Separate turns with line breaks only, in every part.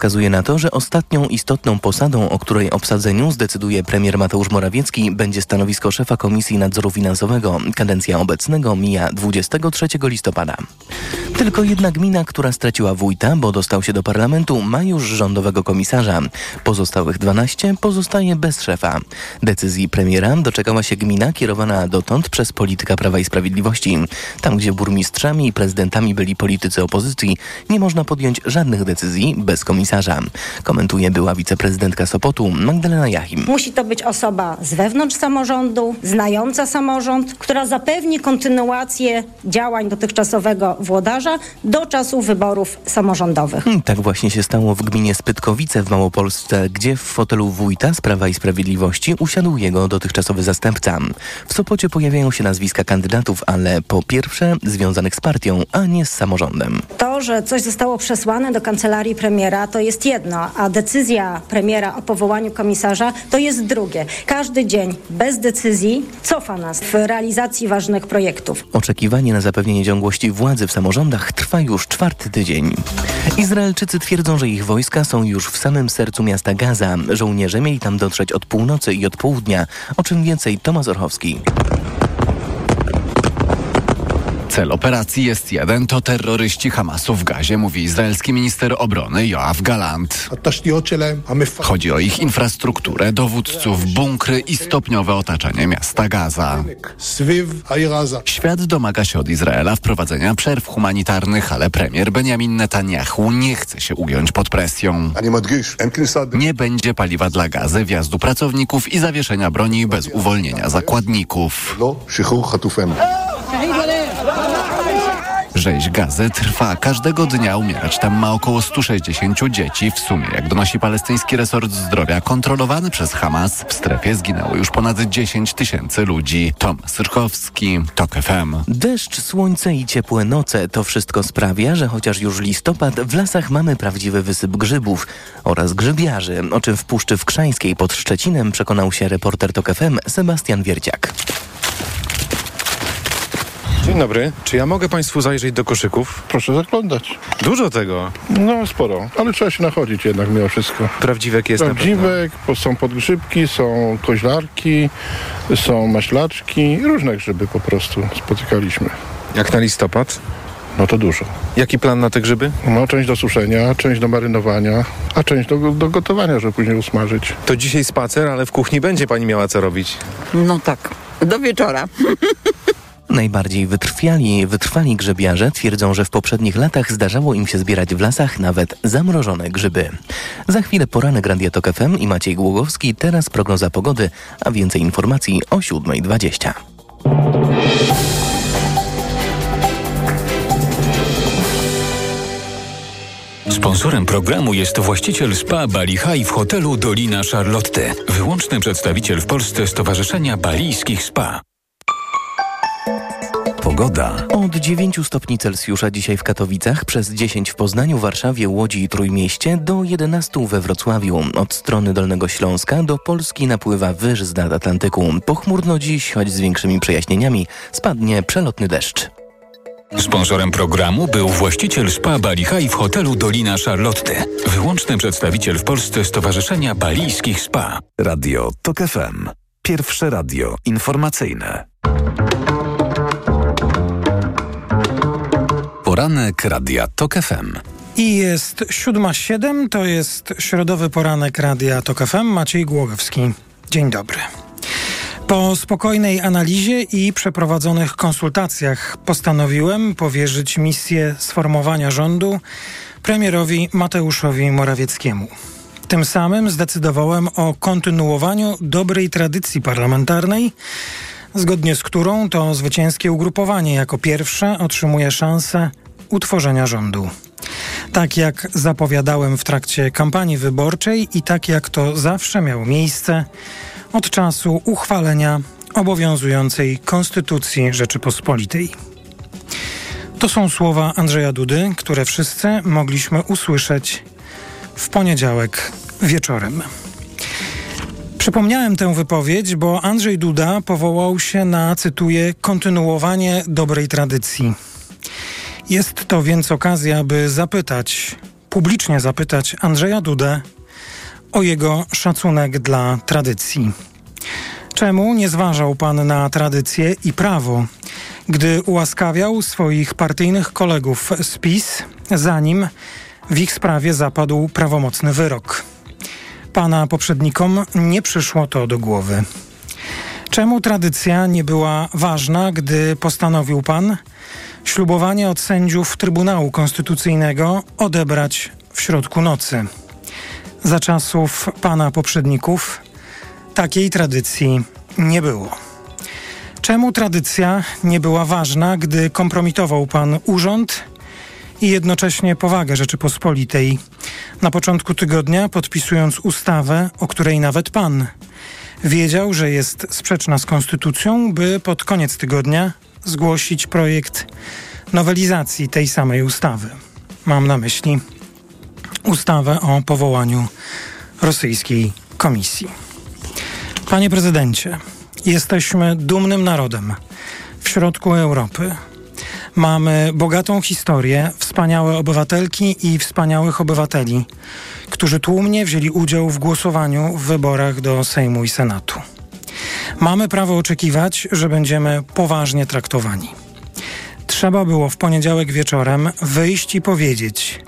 Wskazuje na to, że ostatnią istotną posadą, o której obsadzeniu zdecyduje premier Mateusz Morawiecki, będzie stanowisko szefa Komisji Nadzoru Finansowego. Kadencja obecnego mija 23 listopada. Tylko jedna gmina, która straciła wójta, bo dostał się do parlamentu, ma już rządowego komisarza. Pozostałych 12 pozostaje bez szefa. Decyzji premiera doczekała się gmina kierowana dotąd przez polityka Prawa i Sprawiedliwości. Tam, gdzie burmistrzami i prezydentami byli politycy opozycji, nie można podjąć żadnych decyzji bez komisarza. Komentuje była wiceprezydentka Sopotu Magdalena Jachim.
Musi to być osoba z wewnątrz samorządu, znająca samorząd, która zapewni kontynuację działań dotychczasowego włodarza do czasu wyborów samorządowych.
Tak właśnie się stało w gminie Spytkowice w Małopolsce, gdzie w fotelu wójta z Prawa i Sprawiedliwości usiadł jego dotychczasowy zastępca. W Sopocie pojawiają się nazwiska kandydatów, ale po pierwsze związanych z partią, a nie z samorządem.
To, że coś zostało przesłane do kancelarii premiera, to jest jedno, a decyzja premiera o powołaniu komisarza to jest drugie. Każdy dzień bez decyzji cofa nas w realizacji ważnych projektów.
Oczekiwanie na zapewnienie ciągłości władzy w samorządach trwa już czwarty tydzień. Izraelczycy twierdzą, że ich wojska są już w samym sercu miasta Gaza. Żołnierze mieli tam dotrzeć od północy i od południa. O czym więcej Tomasz Orchowski.
Cel operacji jest jeden, to terroryści Hamasu w Gazie, mówi izraelski minister obrony Joachim Galant. Chodzi o ich infrastrukturę, dowódców, bunkry i stopniowe otaczanie miasta Gaza. Świat domaga się od Izraela wprowadzenia przerw humanitarnych, ale premier Benjamin Netanyahu nie chce się ugiąć pod presją. Nie będzie paliwa dla gazy, wjazdu pracowników i zawieszenia broni bez uwolnienia zakładników. Rzeź gazy trwa. Każdego dnia umierać tam ma około 160 dzieci. W sumie, jak donosi palestyński resort zdrowia kontrolowany przez Hamas, w strefie zginęło już ponad 10 tysięcy ludzi. Tomasz Syrkowski, TOK FM.
Deszcz, słońce i ciepłe noce to wszystko sprawia, że chociaż już listopad, w lasach mamy prawdziwy wysyp grzybów oraz grzybiarzy, o czym w Puszczy Wkrzańskiej pod Szczecinem przekonał się reporter TOK FM Sebastian Wierciak.
Dzień dobry. Czy ja mogę Państwu zajrzeć do koszyków?
Proszę zaglądać.
Dużo tego.
No sporo, ale trzeba się nachodzić jednak mimo wszystko.
Prawdziwek jest
Prawdziwek, po- są podgrzybki, są koźlarki, są maślaczki, różne grzyby po prostu spotykaliśmy.
na. Jak na listopad?
No to dużo.
Jaki plan na te grzyby?
No część do suszenia, część do marynowania, a część do, do gotowania, żeby później usmażyć.
To dzisiaj spacer, ale w kuchni będzie Pani miała co robić.
No tak, do wieczora.
Najbardziej wytrwiali, wytrwali grzybiarze twierdzą, że w poprzednich latach zdarzało im się zbierać w lasach nawet zamrożone grzyby. Za chwilę poranek Radia Tok FM i Maciej Głogowski, teraz prognoza pogody, a więcej informacji o 7.20.
Sponsorem programu jest właściciel spa Bali High w hotelu Dolina Charlotte. Wyłączny przedstawiciel w Polsce Stowarzyszenia Balijskich Spa.
Pogoda. Od 9 stopni Celsjusza dzisiaj w Katowicach, przez 10 w Poznaniu, Warszawie, Łodzi i Trójmieście, do 11 we Wrocławiu. Od strony Dolnego Śląska do Polski napływa wyż z nad Atlantyku. Pochmurno dziś, choć z większymi przejaśnieniami, spadnie przelotny deszcz.
Sponsorem programu był właściciel spa Bali High w hotelu Dolina Charlotte. Wyłączny przedstawiciel w Polsce Stowarzyszenia Balijskich Spa.
Radio TOK FM. Pierwsze radio informacyjne. Poranek Radia TOK FM.
I jest 7.07, to jest środowy poranek Radia TOK FM. Maciej Głogowski. Dzień dobry. Po spokojnej analizie i przeprowadzonych konsultacjach postanowiłem powierzyć misję sformowania rządu premierowi Mateuszowi Morawieckiemu. Tym samym zdecydowałem o kontynuowaniu dobrej tradycji parlamentarnej, zgodnie z którą to zwycięskie ugrupowanie jako pierwsze otrzymuje szansę utworzenia rządu. Tak jak zapowiadałem w trakcie kampanii wyborczej i tak jak to zawsze miało miejsce od czasu uchwalenia obowiązującej Konstytucji Rzeczypospolitej. To są słowa Andrzeja Dudy, które wszyscy mogliśmy usłyszeć w poniedziałek wieczorem. Przypomniałem tę wypowiedź, bo Andrzej Duda powołał się na, cytuję, kontynuowanie dobrej tradycji. Jest to więc okazja, by zapytać, publicznie zapytać Andrzeja Dudę o jego szacunek dla tradycji. Czemu nie zważał pan na tradycję i prawo, gdy ułaskawiał swoich partyjnych kolegów z PiS, zanim w ich sprawie zapadł prawomocny wyrok? Pana poprzednikom nie przyszło to do głowy. Czemu tradycja nie była ważna, gdy postanowił pan ślubowanie od sędziów Trybunału Konstytucyjnego odebrać w środku nocy? Za czasów pana poprzedników takiej tradycji nie było. Czemu tradycja nie była ważna, gdy kompromitował pan urząd i jednocześnie powagę Rzeczypospolitej? Na początku tygodnia podpisując ustawę, o której nawet pan wiedział, że jest sprzeczna z konstytucją, by pod koniec tygodnia zgłosić projekt nowelizacji tej samej ustawy. Mam na myśli ustawę o powołaniu rosyjskiej komisji. Panie prezydencie, jesteśmy dumnym narodem w środku Europy. Mamy bogatą historię, wspaniałe obywatelki i wspaniałych obywateli, którzy tłumnie wzięli udział w głosowaniu w wyborach do Sejmu i Senatu. Mamy prawo oczekiwać, że będziemy poważnie traktowani. Trzeba było w poniedziałek wieczorem wyjść i powiedzieć,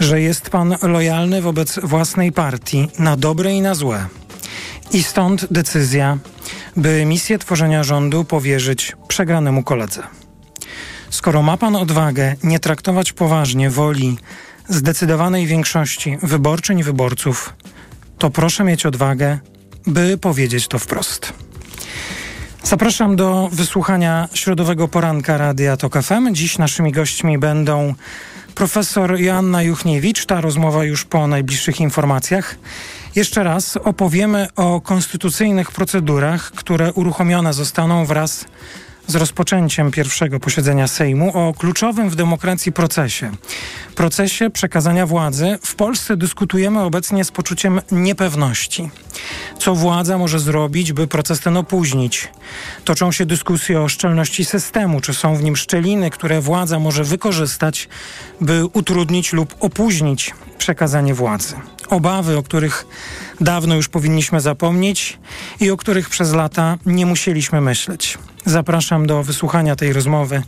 że jest pan lojalny wobec własnej partii na dobre i na złe. I stąd decyzja, by misję tworzenia rządu powierzyć przegranemu koledze. Skoro ma pan odwagę nie traktować poważnie woli zdecydowanej większości wyborczyń i wyborców, to proszę mieć odwagę, by powiedzieć to wprost. Zapraszam do wysłuchania środowego poranka Radia Tok FM. Dziś naszymi gośćmi będą profesor Joanna Juchniewicz. Ta rozmowa już po najbliższych informacjach. Jeszcze raz opowiemy o konstytucyjnych procedurach, które uruchomione zostaną wraz z rozpoczęciem pierwszego posiedzenia Sejmu o kluczowym w demokracji procesie. Procesie przekazania władzy. W Polsce dyskutujemy obecnie z poczuciem niepewności. Co władza może zrobić, by proces ten opóźnić? Toczą się dyskusje o szczelności systemu, czy są w nim szczeliny, które władza może wykorzystać, by utrudnić lub opóźnić przekazanie władzy. Obawy, o których dawno już powinniśmy zapomnieć i o których przez lata nie musieliśmy myśleć. Zapraszam do wysłuchania tej rozmowy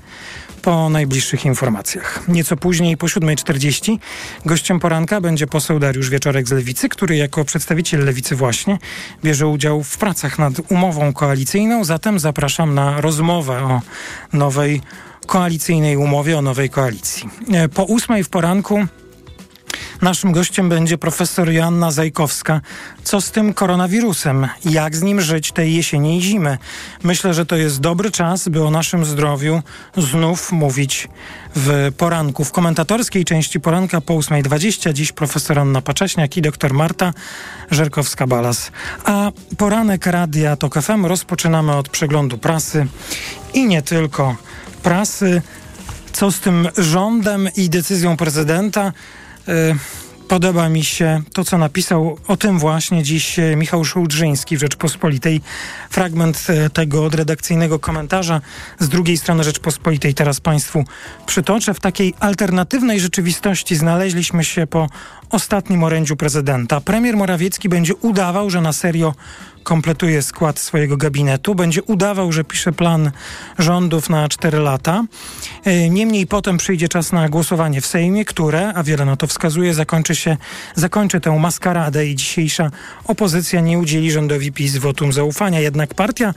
po najbliższych informacjach. Nieco później, po 7.40, gościem poranka będzie poseł Dariusz Wieczorek z Lewicy, który jako przedstawiciel Lewicy właśnie bierze udział w pracach nad umową koalicyjną. Zatem zapraszam na rozmowę o nowej koalicyjnej umowie, o nowej koalicji. E, po 8 w poranku Naszym gościem będzie profesor Joanna Zajkowska. Co z tym koronawirusem? Jak z nim żyć tej jesieni i zimy? Myślę, że to jest dobry czas, by o naszym zdrowiu znów mówić w poranku. W komentatorskiej części poranka po 8.20 dziś profesor Anna Pacześniak i dr Marta Żerkowska-Balas. A poranek Radia TOK FM rozpoczynamy od przeglądu prasy i nie tylko prasy. Co z tym rządem i decyzją prezydenta? Y, podoba mi się to, co napisał o tym właśnie dziś e, Michał Szułdrzyński w Rzeczpospolitej. Fragment e, tego od redakcyjnego komentarza z drugiej strony Rzeczpospolitej teraz Państwu przytoczę. W takiej alternatywnej rzeczywistości znaleźliśmy się po ostatnim orędziu prezydenta. Premier Morawiecki będzie udawał, że na serio kompletuje skład swojego gabinetu, będzie udawał, że pisze plan rządów na 4 lata. E, niemniej potem przyjdzie czas na głosowanie w Sejmie, które, a wiele na to wskazuje, zakończy się, zakończy tę maskaradę i dzisiejsza opozycja nie udzieli rządowi PiS wotum zaufania. Jednak partia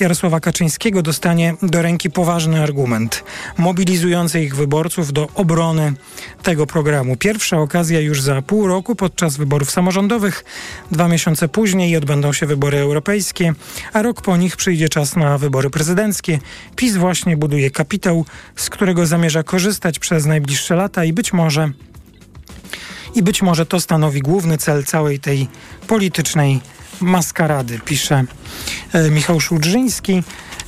Jarosława Kaczyńskiego dostanie do ręki poważny argument mobilizujący ich wyborców do obrony tego programu. Pierwsza okazja już za pół roku podczas wyborów samorządowych. Dwa miesiące później odbędą się wybory europejskie, a rok po nich przyjdzie czas na wybory prezydenckie. PiS właśnie buduje kapitał, z którego zamierza korzystać przez najbliższe lata i być może i być może to stanowi główny cel całej tej politycznej maskarady, pisze e, Michał Szudrzyński.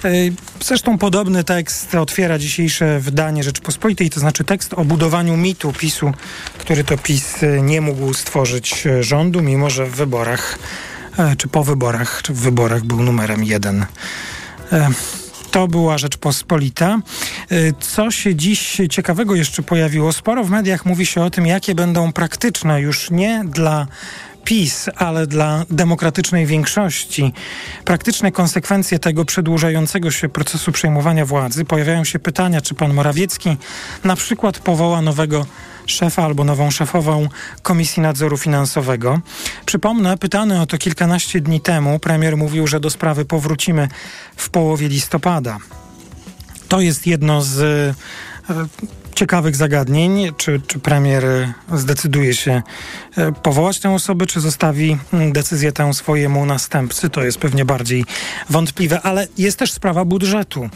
E, zresztą podobny tekst otwiera dzisiejsze wydanie Rzeczpospolitej, to znaczy tekst o budowaniu mitu PiSu, który to PiS e, nie mógł stworzyć rządu, mimo że w wyborach, czy po wyborach, czy w wyborach był numerem jeden. To była Rzeczpospolita. Co się dziś ciekawego jeszcze pojawiło? Sporo w mediach mówi się o tym, jakie będą praktyczne, już nie dla PiS, ale dla demokratycznej większości. Praktyczne konsekwencje tego przedłużającego się procesu przejmowania władzy pojawiają się pytania, czy pan Morawiecki na przykład powoła nowego szefa albo nową szefową Komisji Nadzoru Finansowego. Przypomnę, pytany o to kilkanaście dni temu, premier mówił, że do sprawy powrócimy w połowie listopada. To jest jedno z e, ciekawych zagadnień. Czy, czy premier zdecyduje się e, powołać tę osobę, czy zostawi mm, decyzję tę swojemu następcy? To jest pewnie bardziej wątpliwe, ale jest też sprawa budżetu,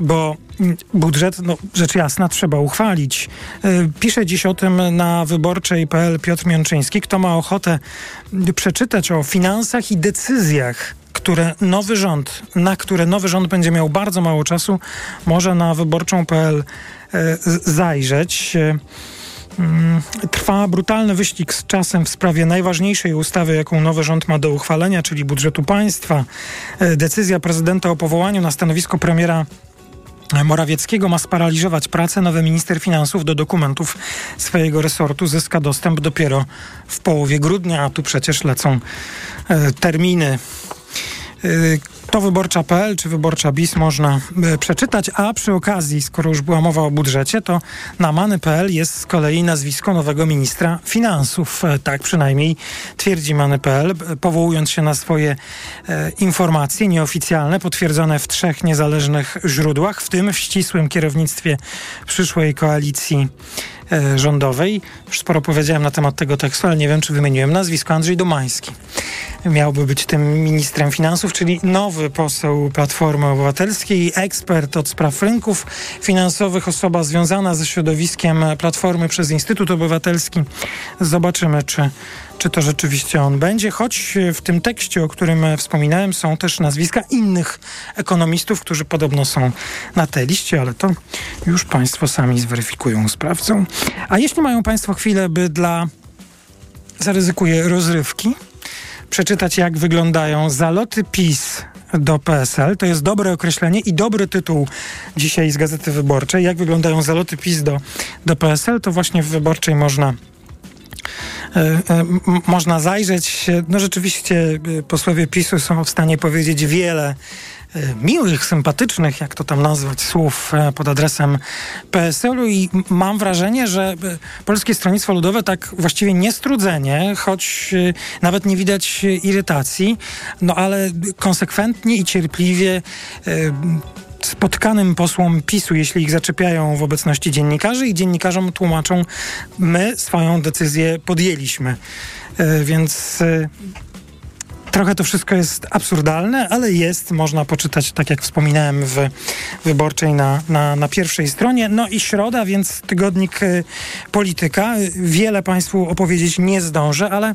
bo mm, budżet, no, rzecz jasna, trzeba uchwalić. E, pisze dziś o tym na wyborczej.pl Piotr Miączyński. Kto ma ochotę przeczytać o finansach i decyzjach które nowy rząd, na które nowy rząd będzie miał bardzo mało czasu, może na wyborczą.pl E, zajrzeć. E, mm, trwa brutalny wyścig z czasem w sprawie najważniejszej ustawy, jaką nowy rząd ma do uchwalenia, czyli budżetu państwa. E, decyzja prezydenta o powołaniu na stanowisko premiera Morawieckiego ma sparaliżować pracę. Nowy minister finansów do dokumentów swojego resortu zyska dostęp dopiero w połowie grudnia, a tu przecież lecą terminy to wyborcza.pl czy wyborcza BIS można e, przeczytać, a przy okazji, skoro już była mowa o budżecie, to na many.pl jest z kolei nazwisko nowego ministra finansów. E, tak przynajmniej twierdzi many.pl, powołując się na swoje e, informacje nieoficjalne, potwierdzone w trzech niezależnych źródłach, w tym w ścisłym kierownictwie przyszłej koalicji E, rządowej. Już sporo powiedziałem na temat tego tekstu, ale nie wiem, czy wymieniłem nazwisko. Andrzej Domański miałby być tym ministrem finansów, czyli nowy poseł Platformy Obywatelskiej, ekspert od spraw rynków finansowych, osoba związana ze środowiskiem Platformy przez Instytut Obywatelski. Zobaczymy, czy czy to rzeczywiście on będzie, choć w tym tekście, o którym wspominałem, są też nazwiska innych ekonomistów, którzy podobno są na tej liście, ale to już Państwo sami zweryfikują, sprawdzą. A jeśli mają Państwo chwilę, by dla, zaryzykuję, rozrywki, przeczytać, jak wyglądają zaloty PiS do PSL. To jest dobre określenie i dobry tytuł dzisiaj z Gazety Wyborczej. Jak wyglądają zaloty PiS do, do PSL, to właśnie w Wyborczej można E, e, można zajrzeć. No rzeczywiście e, posłowie PiSu są w stanie powiedzieć wiele miłych, sympatycznych, jak to tam nazwać, słów pod adresem PSL-u i mam wrażenie, że Polskie Stronnictwo Ludowe tak właściwie niestrudzenie, choć nawet nie widać irytacji, no ale konsekwentnie i cierpliwie spotkanym posłom PiSu, jeśli ich zaczepiają w obecności dziennikarzy i dziennikarzom tłumaczą, my swoją decyzję podjęliśmy. E, więc e, Trochę to wszystko jest absurdalne, ale jest, można poczytać, tak jak wspominałem, w wyborczej na, na, na pierwszej stronie. No i środa, więc tygodnik y, Polityka. Wiele Państwu opowiedzieć nie zdążę, ale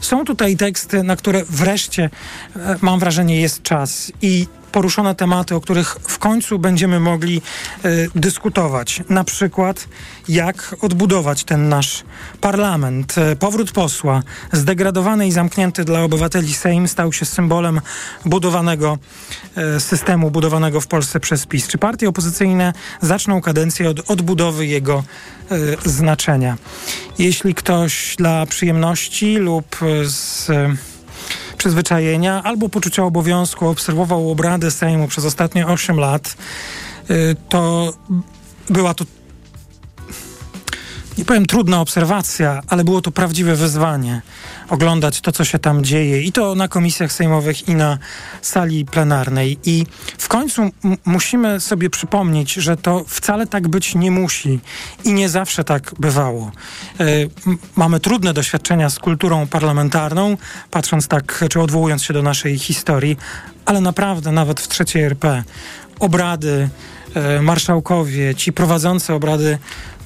są tutaj teksty, na które wreszcie, y, mam wrażenie, jest czas. I poruszone tematy, o których w końcu będziemy mogli y, dyskutować. Na przykład, jak odbudować ten nasz parlament. Y, powrót posła, zdegradowany i zamknięty dla obywateli Sejm, stał się symbolem budowanego y, systemu, budowanego w Polsce przez PiS. Czy partie opozycyjne zaczną kadencję od odbudowy jego znaczenia? Jeśli ktoś dla przyjemności lub z przyzwyczajenia albo poczucia obowiązku obserwował obrady Sejmu przez ostatnie 8 lat, y, to była to nie powiem trudna obserwacja, ale było to prawdziwe wyzwanie oglądać to, co się tam dzieje i to na komisjach sejmowych i na sali plenarnej. I w końcu musimy sobie przypomnieć, że to wcale tak być nie musi i nie zawsze tak bywało. Y, mamy trudne doświadczenia z kulturą parlamentarną, patrząc tak, czy odwołując się do naszej historii, ale naprawdę nawet w trzeciej RP obrady, y, marszałkowie, ci prowadzący obrady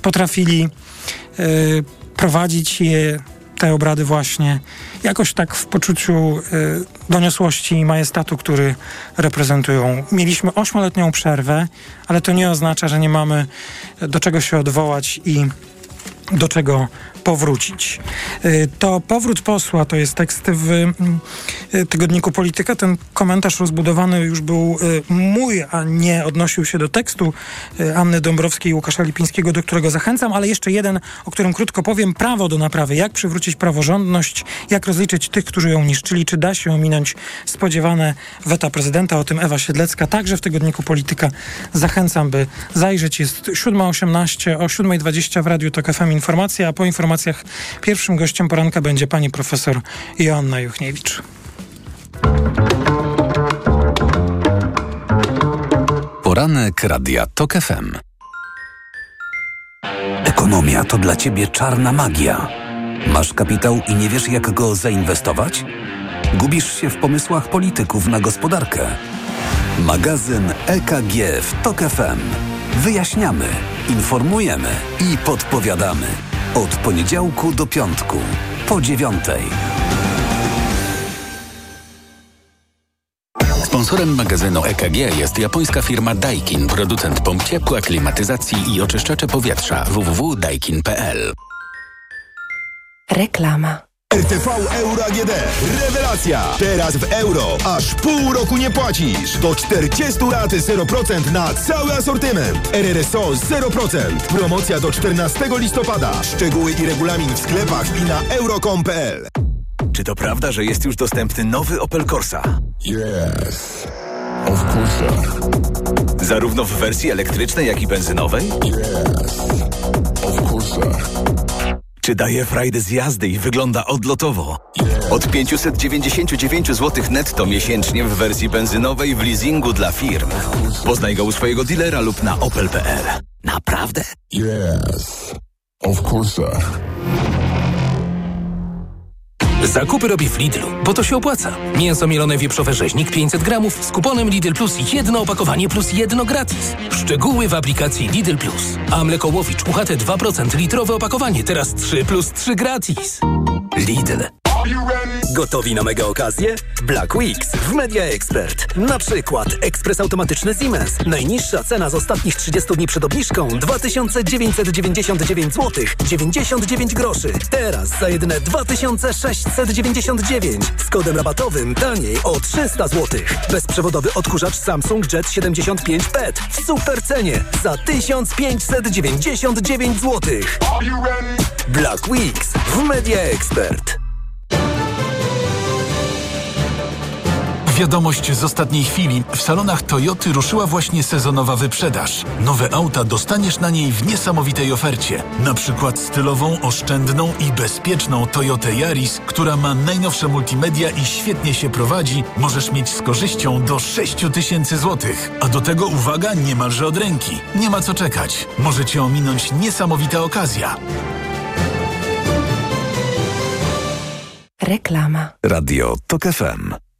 potrafili prowadzić je, te obrady właśnie jakoś tak w poczuciu y, doniosłości i majestatu, który reprezentują. Mieliśmy ośmioletnią przerwę, ale to nie oznacza, że nie mamy do czego się odwołać i do czego powrócić. Y, to powrót posła to jest tekst w y, tygodniku Polityka. Ten komentarz rozbudowany już był y, mój, a nie odnosił się do tekstu Anny Dąbrowskiej i Łukasza Lipińskiego, do którego zachęcam, ale jeszcze jeden, o którym krótko powiem. Prawo do naprawy. Jak przywrócić praworządność? Jak rozliczyć tych, którzy ją niszczyli? Czy da się ominąć spodziewane weta prezydenta? O tym Ewa Siedlecka także w tygodniku Polityka. Zachęcam, by zajrzeć. Jest 7.18, o 7.20 w Radiu TOK FM informacja, a po informacji informacjach pierwszym gościem poranka będzie pani profesor Joanna Juchniewicz.
Poranek Radia TOK FM. Ekonomia to dla ciebie czarna magia. Masz kapitał i nie wiesz jak go zainwestować? Gubisz się w pomysłach polityków na gospodarkę. Magazyn EKG w TOK FM. Wyjaśniamy, informujemy i podpowiadamy. Od poniedziałku do piątku, po dziewiątej.
Sponsorem magazynu EKG jest japońska firma Daikin, producent pomp ciepła, klimatyzacji i oczyszczacze powietrza www.daikin.pl.
Reklama. RTV Euro AGD. Rewelacja! Teraz w euro. Aż pół roku nie płacisz. Do 40 lat 0% na cały asortyment. RRSO 0%. Promocja do 14 listopada. Szczegóły i regulamin w sklepach i na euro.com.pl
Czy to prawda, że jest już dostępny nowy Opel Corsa?
Yes. Of course.
Zarówno w wersji elektrycznej, jak i benzynowej?
Yes. Of course.
Czy daje frajdę z jazdy i wygląda odlotowo? Od 599 zł netto miesięcznie w wersji benzynowej w leasingu dla firm. Poznaj go u swojego dealera lub na opel.pl. Naprawdę?
Yes. Of course.
Zakupy robię w Lidlu, bo to się opłaca. Mięso mielone wieprzowe rzeźnik 500 gramów z kuponem Lidl Plus jedno opakowanie plus jedno gratis. Szczegóły w aplikacji Lidl Plus. A mleko Łowicz UHT 2% litrowe opakowanie teraz 3 plus 3 gratis. Lidl.
Gotowi na mega okazję? Black Weeks w Media Expert. Na przykład ekspres automatyczny Siemens. Najniższa cena z ostatnich 30 dni przed obniżką 2999 zł 99 groszy. Teraz za jedyne 2699 z kodem rabatowym taniej o 300 zł. Bezprzewodowy odkurzacz Samsung Jet 75 PET w super cenie za 1599 zł. Black Weeks w Media Expert.
Wiadomość z ostatniej chwili. W salonach Toyoty ruszyła właśnie sezonowa wyprzedaż. Nowe auta dostaniesz na niej w niesamowitej ofercie. Na przykład stylową, oszczędną i bezpieczną Toyotę Yaris, która ma najnowsze multimedia i świetnie się prowadzi, możesz mieć z korzyścią do 6 tysięcy złotych. A do tego uwaga niemalże od ręki. Nie ma co czekać. Możecie ominąć niesamowita okazja.
Reklama.
Radio TOK FM.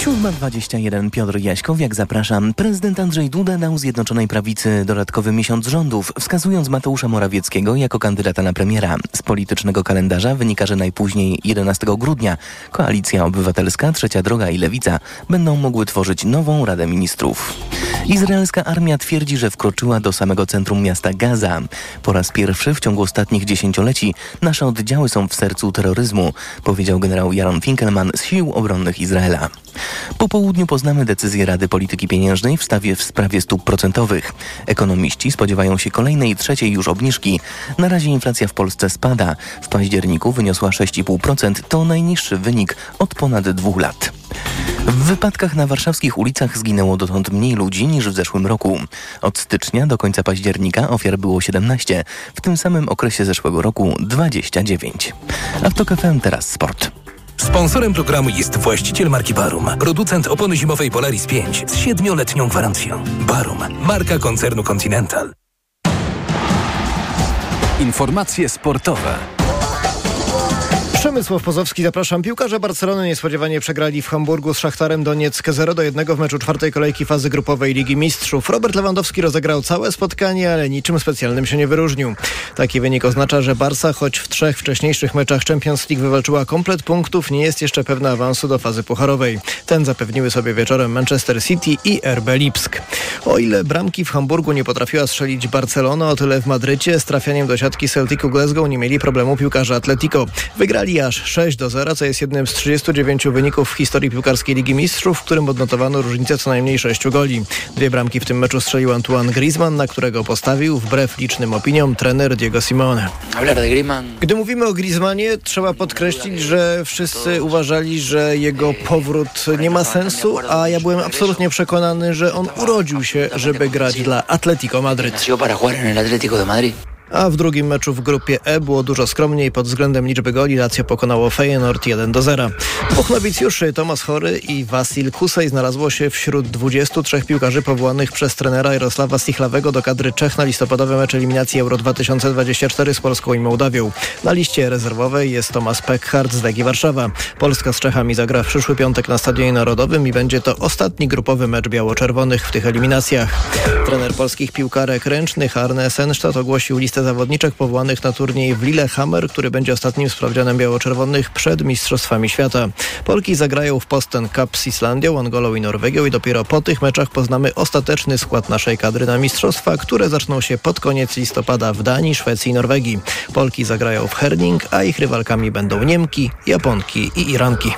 7.21 Piotr Jaśkowiak zapraszam. Prezydent Andrzej Duda dał Zjednoczonej Prawicy dodatkowy miesiąc rządów, wskazując Mateusza Morawieckiego jako kandydata na premiera. Z politycznego kalendarza wynika, że najpóźniej 11 grudnia Koalicja Obywatelska, Trzecia Droga i Lewica będą mogły tworzyć nową Radę Ministrów. Izraelska armia twierdzi, że wkroczyła do samego centrum miasta Gaza. Po raz pierwszy w ciągu ostatnich dziesięcioleci nasze oddziały są w sercu terroryzmu, powiedział generał Jaron Finkelman z Sił Obronnych Izraela. Po południu poznamy decyzję Rady Polityki Pieniężnej w stawie w sprawie stóp procentowych. Ekonomiści spodziewają się kolejnej trzeciej już obniżki. Na razie inflacja w Polsce spada. W październiku wyniosła 6,5%. To najniższy wynik od ponad dwóch lat. W wypadkach na warszawskich ulicach zginęło dotąd mniej ludzi niż w zeszłym roku. Od stycznia do końca października ofiar było 17, w tym samym okresie zeszłego roku 29. A w TOK FM teraz sport.
Sponsorem programu jest właściciel marki Barum, producent opony zimowej Polaris 5 z siedmioletnią gwarancją. Barum, marka koncernu Continental.
Informacje sportowe.
Przemysław Pozowski, zapraszam. Piłkarze Barcelony niespodziewanie przegrali w Hamburgu z Szachtarem Donieck 0 do 1 w meczu czwartej kolejki fazy grupowej Ligi Mistrzów. Robert Lewandowski rozegrał całe spotkanie, ale niczym specjalnym się nie wyróżnił. Taki wynik oznacza, że Barca, choć w trzech wcześniejszych meczach Champions League wywalczyła komplet punktów, nie jest jeszcze pewna awansu do fazy pucharowej. Ten zapewniły sobie wieczorem Manchester City i RB Lipsk. O ile bramki w Hamburgu nie potrafiła strzelić Barcelona, o tyle w Madrycie z trafianiem do siatki Celticu Glasgow nie mieli problemu piłkarze Atletico. Wygrali aż 6 do 0, co jest jednym z 39 wyników w historii piłkarskiej Ligi Mistrzów, w którym odnotowano różnicę co najmniej 6 goli. Dwie bramki w tym meczu strzelił Antoine Griezmann, na którego postawił, wbrew licznym opiniom, trener Diego Simone. Gdy mówimy o Griezmannie, trzeba podkreślić, że wszyscy uważali, że jego powrót nie ma sensu, a ja byłem absolutnie przekonany, że on urodził się, żeby grać dla Atletico Madryt. A w drugim meczu w grupie E było dużo skromniej pod względem liczby goli. Lazio pokonało Feyenoord 1 do 0. Dwóch nowicjuszy, Tomasz Chory i Wasil Kusej znalazło się wśród 23 piłkarzy powołanych przez trenera Jarosława Stichlawego do kadry Czech na listopadowy mecz eliminacji Euro 2024 z Polską i Mołdawią. Na liście rezerwowej jest Tomasz Peckhardt z Legii Warszawa. Polska z Czechami zagra w przyszły piątek na Stadionie Narodowym i będzie to ostatni grupowy mecz biało-czerwonych w tych eliminacjach. Trener polskich piłkarek ręcznych Arne Senstadt ogłosił listę zawodniczek powołanych na turniej w Lillehammer, który będzie ostatnim sprawdzianem biało-czerwonych przed Mistrzostwami Świata. Polki zagrają w Posten Cup z Islandią, Angolą i Norwegią i dopiero po tych meczach poznamy ostateczny skład naszej kadry na Mistrzostwa, które zaczną się pod koniec listopada w Danii, Szwecji i Norwegii. Polki zagrają w Herning, a ich rywalkami będą Niemki, Japonki i Iranki.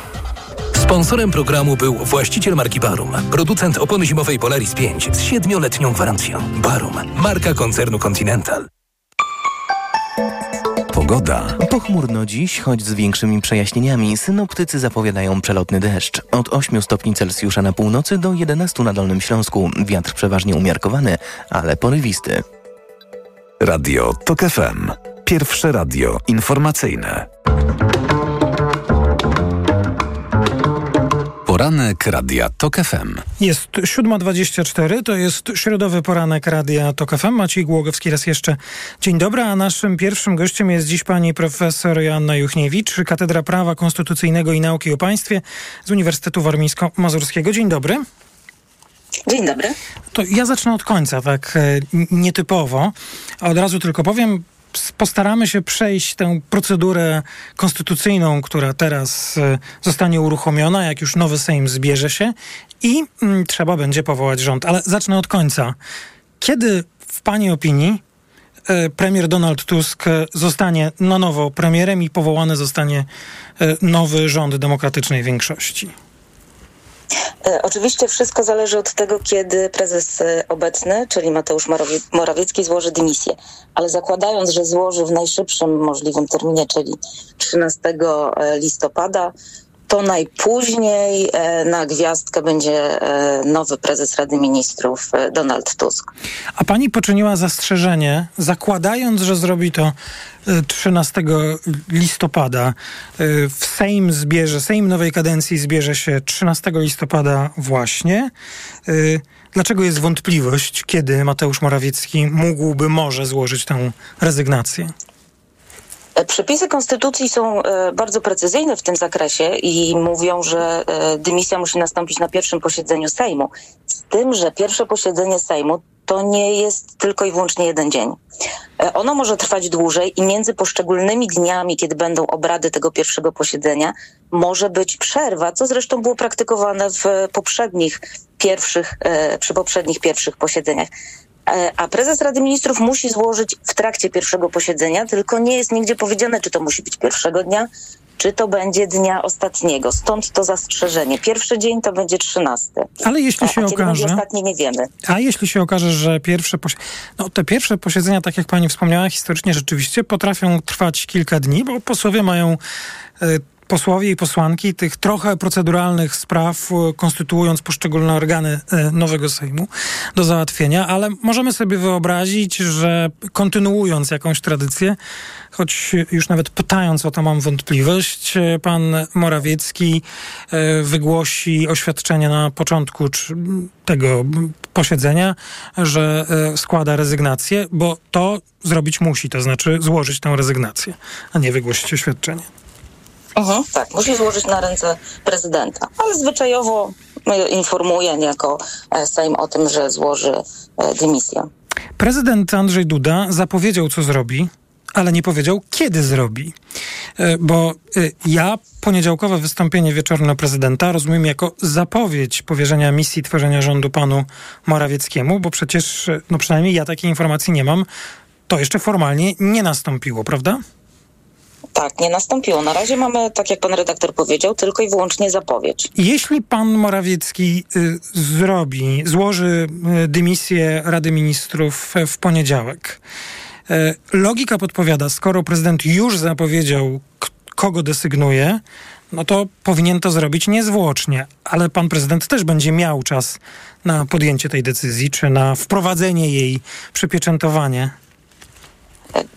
Sponsorem programu był właściciel marki Barum, producent opony zimowej Polaris 5 z 7-letnią gwarancją. Barum, marka koncernu Continental.
Pogoda. Pochmurno dziś, choć z większymi przejaśnieniami. Synoptycy zapowiadają przelotny deszcz. Od 8 stopni Celsjusza na północy do 11 na Dolnym Śląsku. Wiatr przeważnie umiarkowany, ale porywisty.
Radio TOK FM. Pierwsze radio informacyjne. Poranek Radia TOK FM.
Jest 7.24, to jest środowy poranek Radia TOK FM. Maciej Głogowski raz jeszcze. Dzień dobry, a naszym pierwszym gościem jest dziś pani profesor Joanna Juchniewicz, Katedra Prawa Konstytucyjnego i Nauki o Państwie z Uniwersytetu Warmińsko-Mazurskiego. Dzień dobry.
Dzień dobry.
To ja zacznę od końca, tak e, nietypowo. Od razu tylko powiem, postaramy się przejść tę procedurę konstytucyjną, która teraz e, zostanie uruchomiona, jak już nowy Sejm zbierze się i mm, trzeba będzie powołać rząd. Ale zacznę od końca. Kiedy w Pani opinii e, premier Donald Tusk zostanie na nowo premierem i powołany zostanie nowy rząd demokratycznej większości?
E, oczywiście wszystko zależy od tego, kiedy prezes e, obecny, czyli Mateusz Morawiecki, złoży dymisję. Ale zakładając, że złoży w najszybszym możliwym terminie, czyli 13 e, listopada, to najpóźniej na gwiazdkę będzie nowy prezes Rady Ministrów Donald Tusk.
A pani poczyniła zastrzeżenie, zakładając, że zrobi to 13 listopada w Sejm zbierze, Sejm nowej kadencji zbierze się 13 listopada właśnie. Dlaczego jest wątpliwość, kiedy Mateusz Morawiecki mógłby może złożyć tę rezygnację?
Przepisy konstytucji są e, bardzo precyzyjne w tym zakresie i mówią, że e, dymisja musi nastąpić na pierwszym posiedzeniu Sejmu. Z tym, że pierwsze posiedzenie Sejmu to nie jest tylko i wyłącznie jeden dzień. E, ono może trwać dłużej i między poszczególnymi dniami, kiedy będą obrady tego pierwszego posiedzenia, może być przerwa, co zresztą było praktykowane w poprzednich pierwszych, przy poprzednich pierwszych posiedzeniach. E, a prezes Rady Ministrów musi złożyć w trakcie pierwszego posiedzenia, tylko nie jest nigdzie powiedziane, czy to musi być pierwszego dnia, czy to będzie dnia ostatniego. Stąd to zastrzeżenie. Pierwszy dzień to będzie trzynasty.
Ale jeśli się
a, a
okaże.
ostatni nie wiemy.
A jeśli się okaże, że pierwsze no, te pierwsze posiedzenia, tak jak pani wspomniała, historycznie rzeczywiście potrafią trwać kilka dni, bo posłowie mają e, posłowie i posłanki tych trochę proceduralnych spraw, e, konstytuując poszczególne organy e, nowego Sejmu do załatwienia, ale możemy sobie wyobrazić, że kontynuując jakąś tradycję, choć już nawet pytając o to mam wątpliwość, e, pan Morawiecki wygłosi oświadczenie na początku tego posiedzenia, że składa rezygnację, bo to zrobić musi, to znaczy złożyć tę rezygnację, a nie wygłosić oświadczenie.
Mhm, tak, musi złożyć na ręce prezydenta, ale zwyczajowo y, informuje niejako e, Sejm o tym, że złoży e, dymisję.
Prezydent Andrzej Duda zapowiedział, co zrobi, ale nie powiedział, kiedy zrobi. E, Bo ja poniedziałkowe wystąpienie wieczorne prezydenta rozumiem jako zapowiedź powierzenia misji tworzenia rządu panu Morawieckiemu, bo przecież, no przynajmniej ja takiej informacji nie mam, to jeszcze formalnie nie nastąpiło, prawda?
Tak, nie nastąpiło. Na razie mamy, tak jak pan redaktor powiedział, tylko i wyłącznie zapowiedź.
Jeśli pan Morawiecki y, zrobi, złoży y, dymisję Rady Ministrów w poniedziałek, y, logika podpowiada, skoro prezydent już zapowiedział, kogo desygnuje, no to powinien to zrobić niezwłocznie, ale pan prezydent też będzie miał czas na podjęcie tej decyzji, czy na wprowadzenie jej, przypieczętowanie.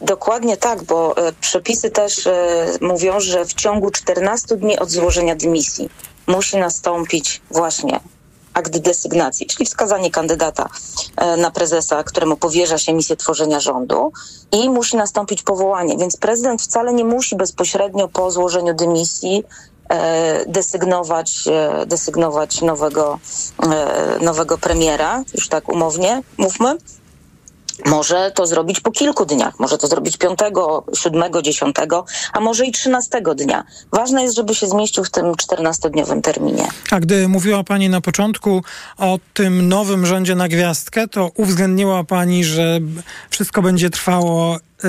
Dokładnie tak, bo e, przepisy też e, mówią, że w ciągu 14 dni od złożenia dymisji musi nastąpić właśnie akt desygnacji, czyli wskazanie kandydata e, na prezesa, któremu powierza się misję tworzenia rządu i musi nastąpić powołanie. Więc prezydent wcale nie musi bezpośrednio po złożeniu dymisji desygnować, desygnować nowego, nowego premiera, już tak umownie mówmy. Może to zrobić po kilku dniach, może to zrobić 5, 7, 10, a może i 13 dnia. Ważne jest, żeby się zmieścił w tym 14-dniowym terminie.
A gdy mówiła Pani na początku o tym nowym rządzie na gwiazdkę, to uwzględniła Pani, że wszystko będzie trwało. Y,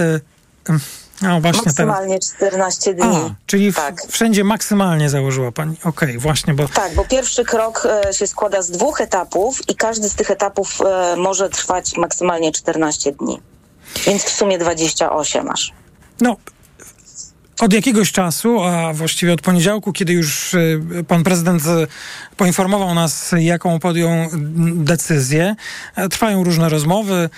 y, no właśnie teraz.
Maksymalnie 14 dni.
A, czyli w, wszędzie maksymalnie założyła Pani. Okej, właśnie, bo.
Tak, bo pierwszy krok e, się składa z dwóch etapów i każdy z tych etapów e, może trwać maksymalnie 14 dni. Więc w sumie 28 masz.
No, od jakiegoś czasu, a właściwie od poniedziałku, kiedy już y, pan prezydent y, poinformował nas, jaką podjął decyzję, e, trwają różne rozmowy.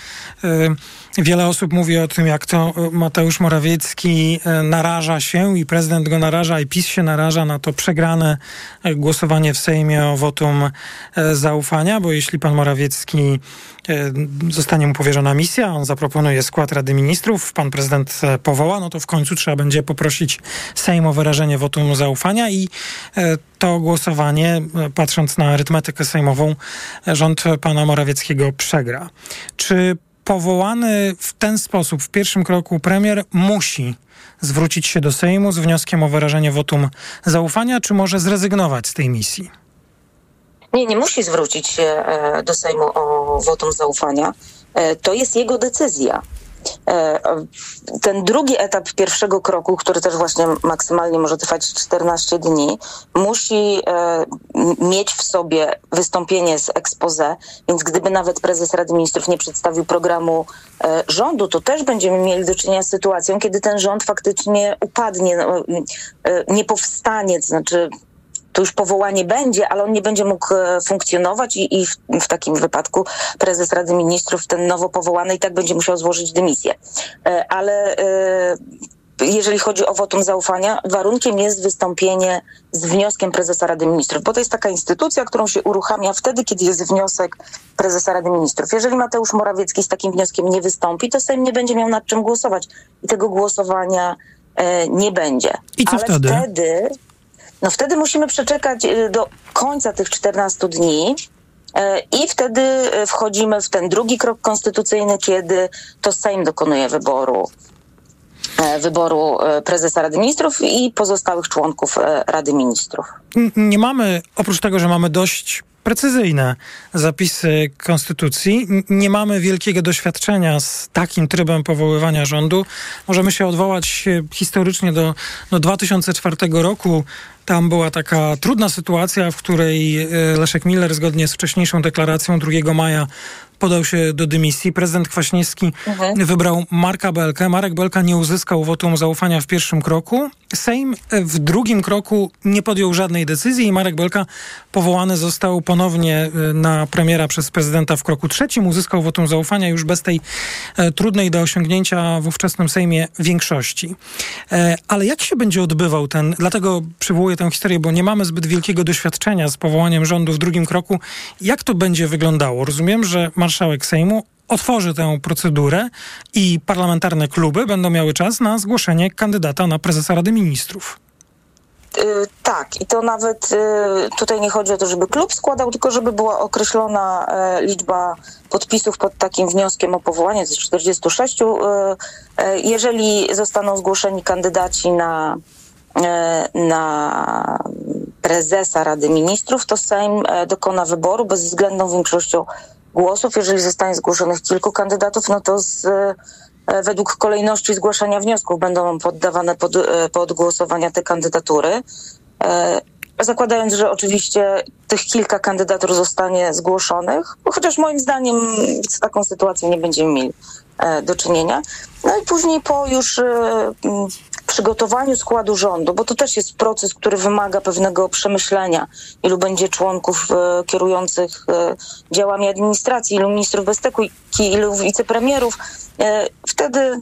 Y, Wiele osób mówi o tym, jak to y, Mateusz Morawiecki y, naraża się i prezydent go naraża, i PiS się naraża na to przegrane głosowanie w Sejmie o wotum zaufania, bo jeśli pan Morawiecki zostanie mu powierzona misja, on zaproponuje skład Rady Ministrów, pan prezydent e, powoła, no to w końcu trzeba będzie poprosić Sejm o wyrażenie wotum zaufania i e, to głosowanie, e, patrząc na arytmetykę sejmową, e, rząd pana Morawieckiego przegra. Czy powołany w ten sposób w pierwszym kroku premier musi zwrócić się do Sejmu z wnioskiem o wyrażenie wotum zaufania, czy może zrezygnować z tej misji?
Nie, nie musi zwrócić się e, do Sejmu o wotum zaufania. E, To jest jego decyzja. E, Ten drugi etap pierwszego kroku, który też właśnie maksymalnie może trwać 14 dni, musi mieć w sobie wystąpienie z expose, więc gdyby nawet prezes Rady Ministrów nie przedstawił programu rządu, to też będziemy mieli do czynienia z sytuacją, kiedy ten rząd faktycznie upadnie, no, nie powstanie, to znaczy to już powołanie będzie, ale on nie będzie mógł e, funkcjonować i, i w, w takim wypadku prezes Rady Ministrów, ten nowo powołany, i tak będzie musiał złożyć dymisję. E, Ale e, jeżeli chodzi o wotum zaufania, warunkiem jest wystąpienie z wnioskiem prezesa Rady Ministrów, bo to jest taka instytucja, którą się uruchamia wtedy, kiedy jest wniosek prezesa Rady Ministrów. Jeżeli Mateusz Morawiecki z takim wnioskiem nie wystąpi, to Sejm nie będzie miał nad czym głosować i tego głosowania e, nie będzie.
I co
Ale
wtedy?
wtedy no wtedy musimy przeczekać y, do końca tych 14 dni e, i wtedy e, wchodzimy w ten drugi krok konstytucyjny, kiedy to Sejm dokonuje wyboru e, wyboru prezesa Rady Ministrów i pozostałych członków Rady Ministrów.
Nie mamy, oprócz tego, że mamy dość precyzyjne zapisy konstytucji, nie mamy wielkiego doświadczenia z takim trybem powoływania rządu. Możemy się odwołać historycznie do, do 2004 roku. Tam była taka trudna sytuacja, w której e, Leszek Miller zgodnie z wcześniejszą deklaracją 2 maja podał się do dymisji. Prezydent Kwaśniewski wybrał Marka Belkę. Marek Belka nie uzyskał wotum zaufania w pierwszym kroku. Sejm w drugim kroku nie podjął żadnej decyzji i Marek Belka powołany został ponownie e, na premiera przez prezydenta w kroku trzecim. Uzyskał wotum zaufania już bez tej e, trudnej do osiągnięcia w ówczesnym Sejmie większości. E, ale jak się będzie odbywał ten, dlatego przywołuję tę historię, bo nie mamy zbyt wielkiego doświadczenia z powołaniem rządu w drugim kroku. Jak to będzie wyglądało? Rozumiem, że marszałek Sejmu otworzy tę procedurę i parlamentarne kluby będą miały czas na zgłoszenie kandydata na prezesa Rady Ministrów.
tak, i to nawet y, tutaj nie chodzi o to, żeby klub składał, tylko żeby była określona e, liczba podpisów pod takim wnioskiem o powołanie, jest 46. Y, e, jeżeli zostaną zgłoszeni kandydaci na, e, na prezesa Rady Ministrów, to Sejm dokona wyboru bezwzględną większością głosów. Jeżeli zostanie zgłoszonych kilku kandydatów, no to z E, według kolejności zgłaszania wniosków będą poddawane pod, e, pod głosowania te kandydatury. E, zakładając, że oczywiście tych kilka kandydatur zostanie zgłoszonych, chociaż moim zdaniem z taką sytuacją nie będziemy mieli do czynienia. No i później po już przygotowaniu składu rządu, bo to też jest proces, który wymaga pewnego przemyślenia, ilu będzie członków kierujących działami administracji, ilu ministrów bezpieczeństwa, ilu wicepremierów, E, wtedy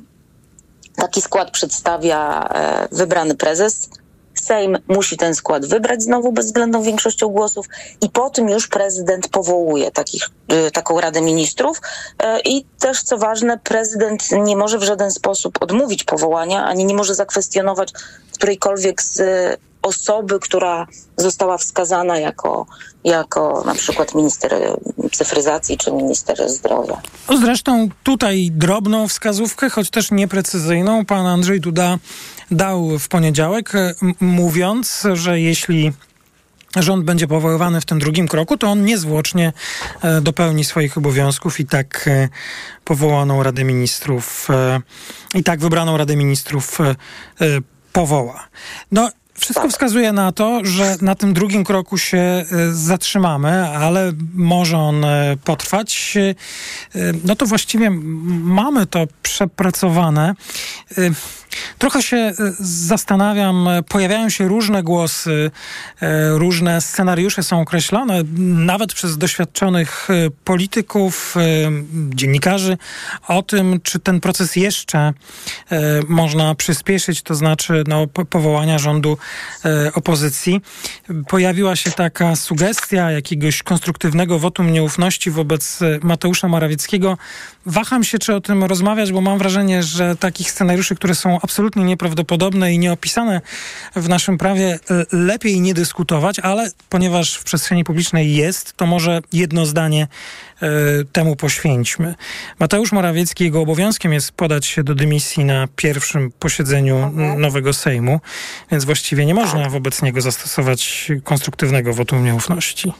taki skład przedstawia e, wybrany prezes. Sejm musi ten skład wybrać znowu bezwzględną większością głosów i po tym już prezydent powołuje takich, e, taką Radę Ministrów. I też co ważne, prezydent nie może w żaden sposób odmówić powołania, ani nie może zakwestionować którejkolwiek z osoby, która została wskazana jako, jako na przykład minister cyfryzacji czy minister zdrowia.
Zresztą tutaj drobną wskazówkę, choć też nieprecyzyjną, pan Andrzej Duda dał w poniedziałek, mówiąc, że jeśli rząd będzie powoływany w tym drugim kroku, to on niezwłocznie e, dopełni swoich obowiązków i tak e, powołaną Radę Ministrów, e, i tak wybraną Radę Ministrów powoła. No wszystko wskazuje na to, że na tym drugim kroku się e, zatrzymamy, ale może on e, potrwać. E, no to właściwie mamy to przepracowane. Trochę się e, zastanawiam, pojawiają się różne głosy, e, różne scenariusze są określone, nawet przez doświadczonych e, polityków, dziennikarzy, o tym, czy ten proces jeszcze można przyspieszyć, to znaczy no, powołania rządu opozycji. Pojawiła się taka sugestia jakiegoś konstruktywnego wotum nieufności wobec Mateusza Morawieckiego. Waham się, czy o tym rozmawiać, bo mam wrażenie, że takich scenariuszy, które są absolutnie nieprawdopodobne i nieopisane w naszym prawie, e, lepiej nie dyskutować, ale ponieważ w przestrzeni publicznej jest, to może jedno zdanie e, temu poświęćmy. Mateusz Morawiecki, jego obowiązkiem jest podać się do dymisji na pierwszym posiedzeniu mhm. nowego Sejmu, więc właściwie nie można wobec niego zastosować konstruktywnego wotum nieufności.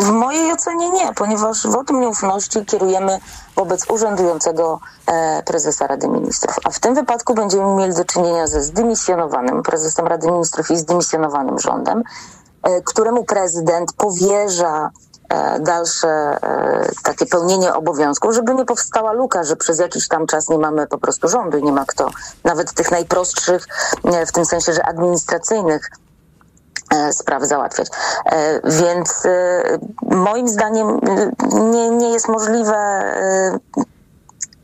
W mojej ocenie nie, ponieważ wotum nieufności kierujemy wobec urzędującego e, prezesa Rady Ministrów. A w tym wypadku będziemy mieli do czynienia ze zdymisjonowanym prezesem Rady Ministrów i zdymisjonowanym rządem, e, któremu prezydent powierza e, dalsze takie pełnienie obowiązków, żeby nie powstała luka, że przez jakiś tam czas nie mamy po prostu rządu i nie ma kto, nawet tych najprostszych, w tym sensie, że administracyjnych spraw załatwiać. E, więc e, moim zdaniem nie, nie jest możliwe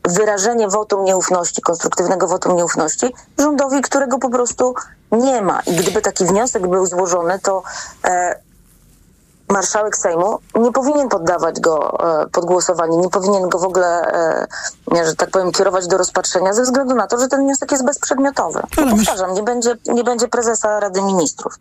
wyrażenie wotum nieufności, konstruktywnego wotum nieufności rządowi, którego po prostu nie ma. I gdyby taki wniosek był złożony, to marszałek Sejmu nie powinien poddawać go pod głosowanie, nie powinien go w ogóle, że tak powiem, kierować do rozpatrzenia ze względu na to, że ten wniosek jest bezprzedmiotowy. Ale powtarzam, nie będzie, nie będzie prezesa Rady Ministrów.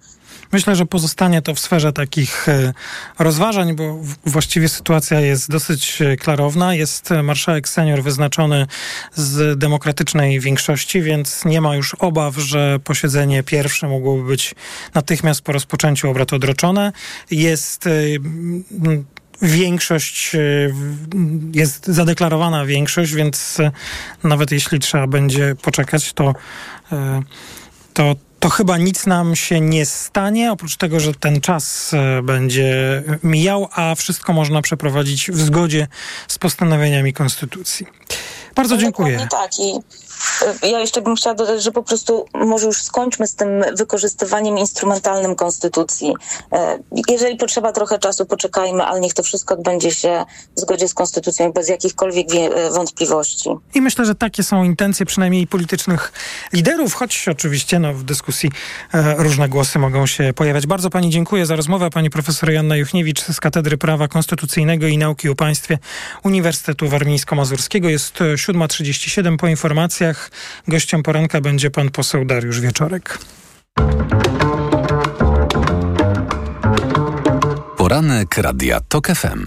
Myślę, że pozostanie to w sferze takich e, rozważań, bo właściwie sytuacja jest dosyć e, klarowna. Jest marszałek senior wyznaczony z demokratycznej większości, więc nie ma już obaw, że posiedzenie pierwsze mogłoby być natychmiast po rozpoczęciu obrad odroczone. Jest e, większość, jest zadeklarowana większość, więc nawet jeśli trzeba będzie poczekać, to, to to chyba nic nam się nie stanie, oprócz tego, że ten czas e, będzie mijał, a wszystko można przeprowadzić w zgodzie z postanowieniami Konstytucji. Bardzo no, dziękuję.
Tak, i ja jeszcze bym chciała dodać, że po prostu może już skończmy z tym wykorzystywaniem instrumentalnym konstytucji. E, jeżeli potrzeba trochę czasu, poczekajmy, ale niech to wszystko odbędzie się w zgodzie z konstytucją bez jakichkolwiek e, wątpliwości.
I myślę, że takie są intencje przynajmniej politycznych liderów, choć oczywiście no, w dyskusji e, różne głosy mogą się pojawiać. Bardzo pani dziękuję za rozmowę. Pani profesor Joanna Juchniewicz z Katedry Prawa Konstytucyjnego i Nauki o Państwie Uniwersytetu Warmińsko-Mazurskiego. Jest 7.37 po informacjach. Gościem poranka będzie pan poseł Dariusz Wieczorek.
Poranek Radia TOK FM.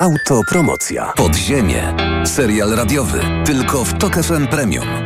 Autopromocja. Podziemie. Serial radiowy. Tylko w TOK FM Premium.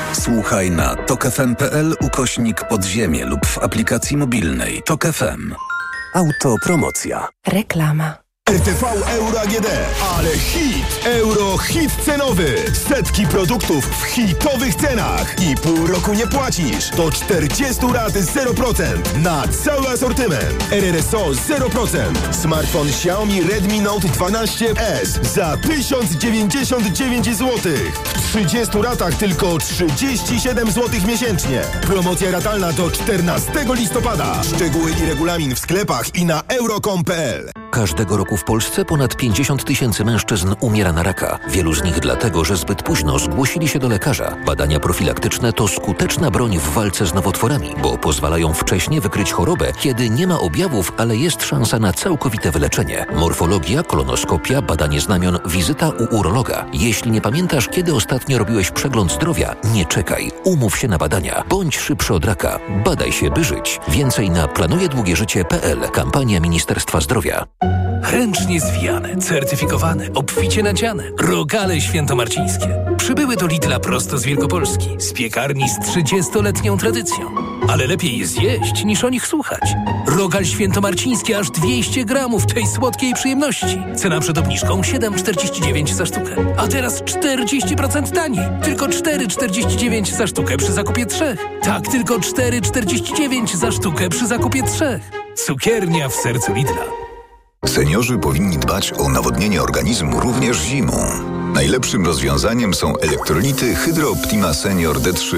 Słuchaj na tokefm.pl ukośnik podziemie lub w aplikacji mobilnej TOK FM. Autopromocja.
Reklama.
RTV Euro AGD, ale hit! Euro hit cenowy! Setki produktów w hitowych cenach i pół roku nie płacisz. Do 40 rat 0% na cały asortyment. RRSO 0%. Smartfon Xiaomi Redmi Note 12S za 1099 zł. W 30 ratach tylko 37 zł miesięcznie. Promocja ratalna do 14 listopada. Szczegóły i regulamin w sklepach i na euro.com.pl.
Każdego roku w Polsce ponad 50 tysięcy mężczyzn umiera na raka. Wielu z nich dlatego, że zbyt późno zgłosili się do lekarza. Badania profilaktyczne to skuteczna broń w walce z nowotworami, bo pozwalają wcześnie wykryć chorobę, kiedy nie ma objawów, ale jest szansa na całkowite wyleczenie. Morfologia, kolonoskopia, badanie znamion, wizyta u urologa. Jeśli nie pamiętasz, kiedy ostatnio robiłeś przegląd zdrowia, nie czekaj. Umów się na badania. Bądź szybszy od raka. Badaj się, by żyć. Więcej na planujedługieżycie.pl. Kampania Ministerstwa Zdrowia.
Ręcznie zwijane, certyfikowane, obficie nadziane. Rogale świętomarcińskie. Przybyły do Lidla prosto z Wielkopolski, z piekarni z 30-letnią tradycją. Ale lepiej je zjeść, niż o nich słuchać. Rogal świętomarciński aż 200 gramów tej słodkiej przyjemności. Cena przed obniżką 7,49 za sztukę. A teraz 40% taniej. Tylko 4,49 za sztukę przy zakupie trzech. Tak, tylko 4,49 za sztukę przy zakupie trzech. Cukiernia w sercu Lidla.
Seniorzy powinni dbać o nawodnienie organizmu również zimą. Najlepszym rozwiązaniem są elektrolity Hydro Optima Senior D3.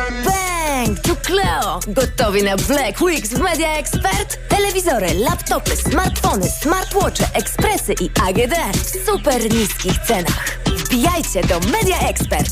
Cleo! Gotowi na Black Weeks w Media Expert? Telewizory, laptopy, smartfony, smartwatche, ekspresy i AGD w super niskich cenach. Wbijajcie do Media Expert!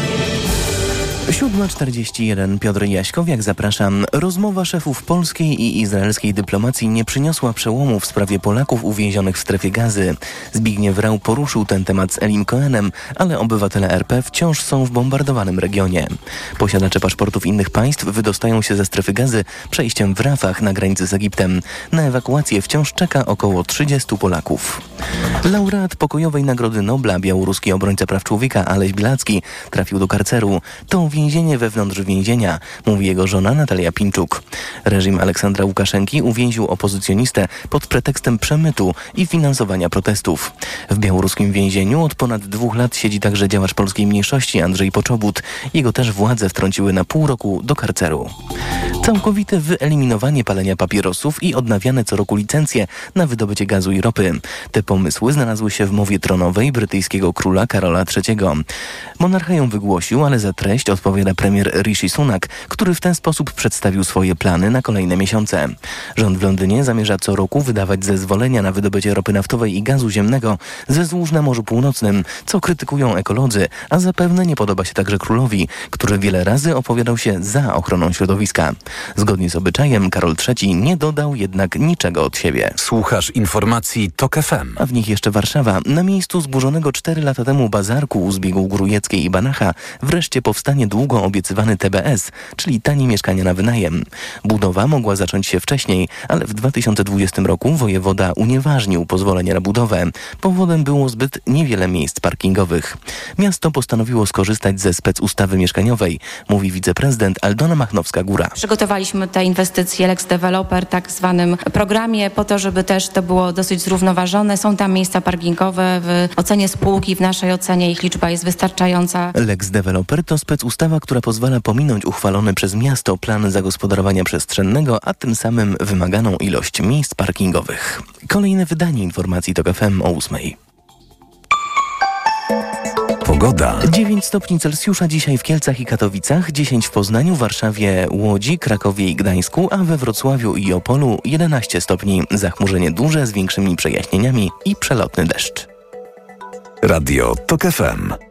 7.41 Piotr Jaśkowiak, zapraszam. Rozmowa szefów polskiej i izraelskiej dyplomacji nie przyniosła przełomu w sprawie Polaków uwięzionych w strefie gazy. Zbigniew Rau poruszył ten temat z Elim Cohenem, ale obywatele RP wciąż są w bombardowanym regionie. Posiadacze paszportów innych państw wydostają się ze strefy gazy przejściem w Rafach na granicy z Egiptem. Na ewakuację wciąż czeka około 30 Polaków. Laureat pokojowej Nagrody Nobla, białoruski obrońca praw człowieka Aleś Bilacki trafił do karceru. To więzienie wewnątrz więzienia, mówi jego żona Natalia Pinczuk. Reżim Aleksandra Łukaszenki uwięził opozycjonistę pod pretekstem przemytu i finansowania protestów. W białoruskim więzieniu od ponad dwóch lat siedzi także działacz polskiej mniejszości Andrzej Poczobut. Jego też władze wtrąciły na pół roku do karceru. Całkowite wyeliminowanie palenia papierosów i odnawiane co roku licencje na wydobycie gazu i ropy. Te pomysły znalazły się w mowie tronowej brytyjskiego króla Karola III. Monarcha ją wygłosił, ale za treść odpowiada premier Rishi Sunak, który w ten sposób przedstawił swoje plany na kolejne miesiące. Rząd w Londynie zamierza co roku wydawać zezwolenia na wydobycie ropy naftowej i gazu ziemnego ze złóż na Morzu Północnym, co krytykują ekolodzy, a zapewne nie podoba się także królowi, który wiele razy opowiadał się za ochroną środowiska. Zgodnie z obyczajem Karol III nie dodał jednak niczego od siebie.
Słuchasz informacji TOK FM.
A w nich jeszcze Warszawa. Na miejscu zburzonego 4 lata temu bazarku z biegu Grujeckiej i Banacha wreszcie powstanie długo obiecywany TBS, czyli tanie mieszkania na wynajem. Budowa mogła zacząć się wcześniej, ale w 2020 roku wojewoda unieważnił pozwolenie na budowę. Powodem było zbyt niewiele miejsc parkingowych. Miasto postanowiło skorzystać ze specustawy mieszkaniowej, mówi wiceprezydent Aldona Machnowska-Góra.
Przygotowaliśmy te inwestycje Lex Developer, tak zwanym programie, po to, żeby też to było dosyć zrównoważone. Są tam miejsca parkingowe. W ocenie spółki, w naszej ocenie ich liczba jest wystarczająca.
Lex Developer to specustawa, która pozwala pominąć uchwalony przez miasto plan zagospodarowania przestrzennego, a tym samym wymaganą ilość miejsc parkingowych. Kolejne wydanie informacji to FM o 8.
Pogoda.
9 stopni Celsjusza dzisiaj w Kielcach i Katowicach, 10 w Poznaniu, Warszawie, Łodzi, Krakowie i Gdańsku, a we Wrocławiu i Opolu 11 stopni. Zachmurzenie duże z większymi przejaśnieniami i przelotny deszcz.
Radio TOK FM.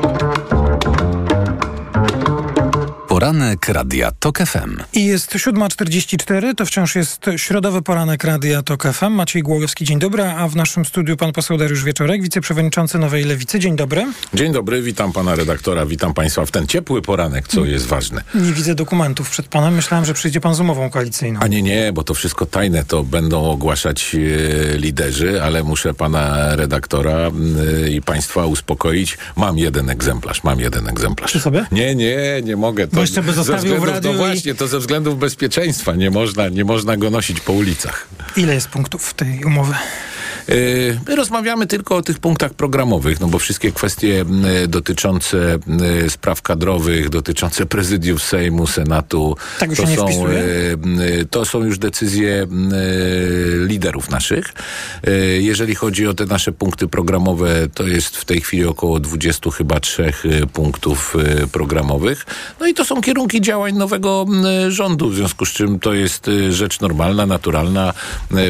Poranek Radia TOK FM.
I jest 7.44, to wciąż jest środowy poranek Radia TOK FM. Maciej Głogowski, dzień dobry, a w naszym studiu pan poseł Dariusz Wieczorek, wiceprzewodniczący Nowej Lewicy. Dzień dobry.
Dzień dobry, witam pana redaktora, witam państwa w ten ciepły poranek, co jest ważne.
Nie widzę dokumentów przed panem, myślałem, że przyjdzie pan z umową koalicyjną.
A nie, nie, bo to wszystko tajne, to będą ogłaszać e, liderzy, ale muszę pana redaktora e, i państwa uspokoić. Mam jeden egzemplarz, mam jeden egzemplarz.
Czy sobie?
Nie, nie, nie mogę. To,
jeszcze by zostawił w radiu
No
i-
właśnie, to ze względów bezpieczeństwa. Nie można, nie można go nosić po ulicach.
Ile jest punktów tej umowy?
Yy, My rozmawiamy tylko o tych punktach programowych, no bo wszystkie kwestie m, dotyczące m, spraw kadrowych, dotyczące prezydiów Sejmu, Senatu,
Tego
to, są, to są już decyzje liderów naszych. Jeżeli chodzi o te nasze punkty programowe, to jest w tej chwili około 20 chyba trzech punktów programowych. No i to są kierunki działań nowego rządu, w związku z czym to jest rzecz normalna, naturalna.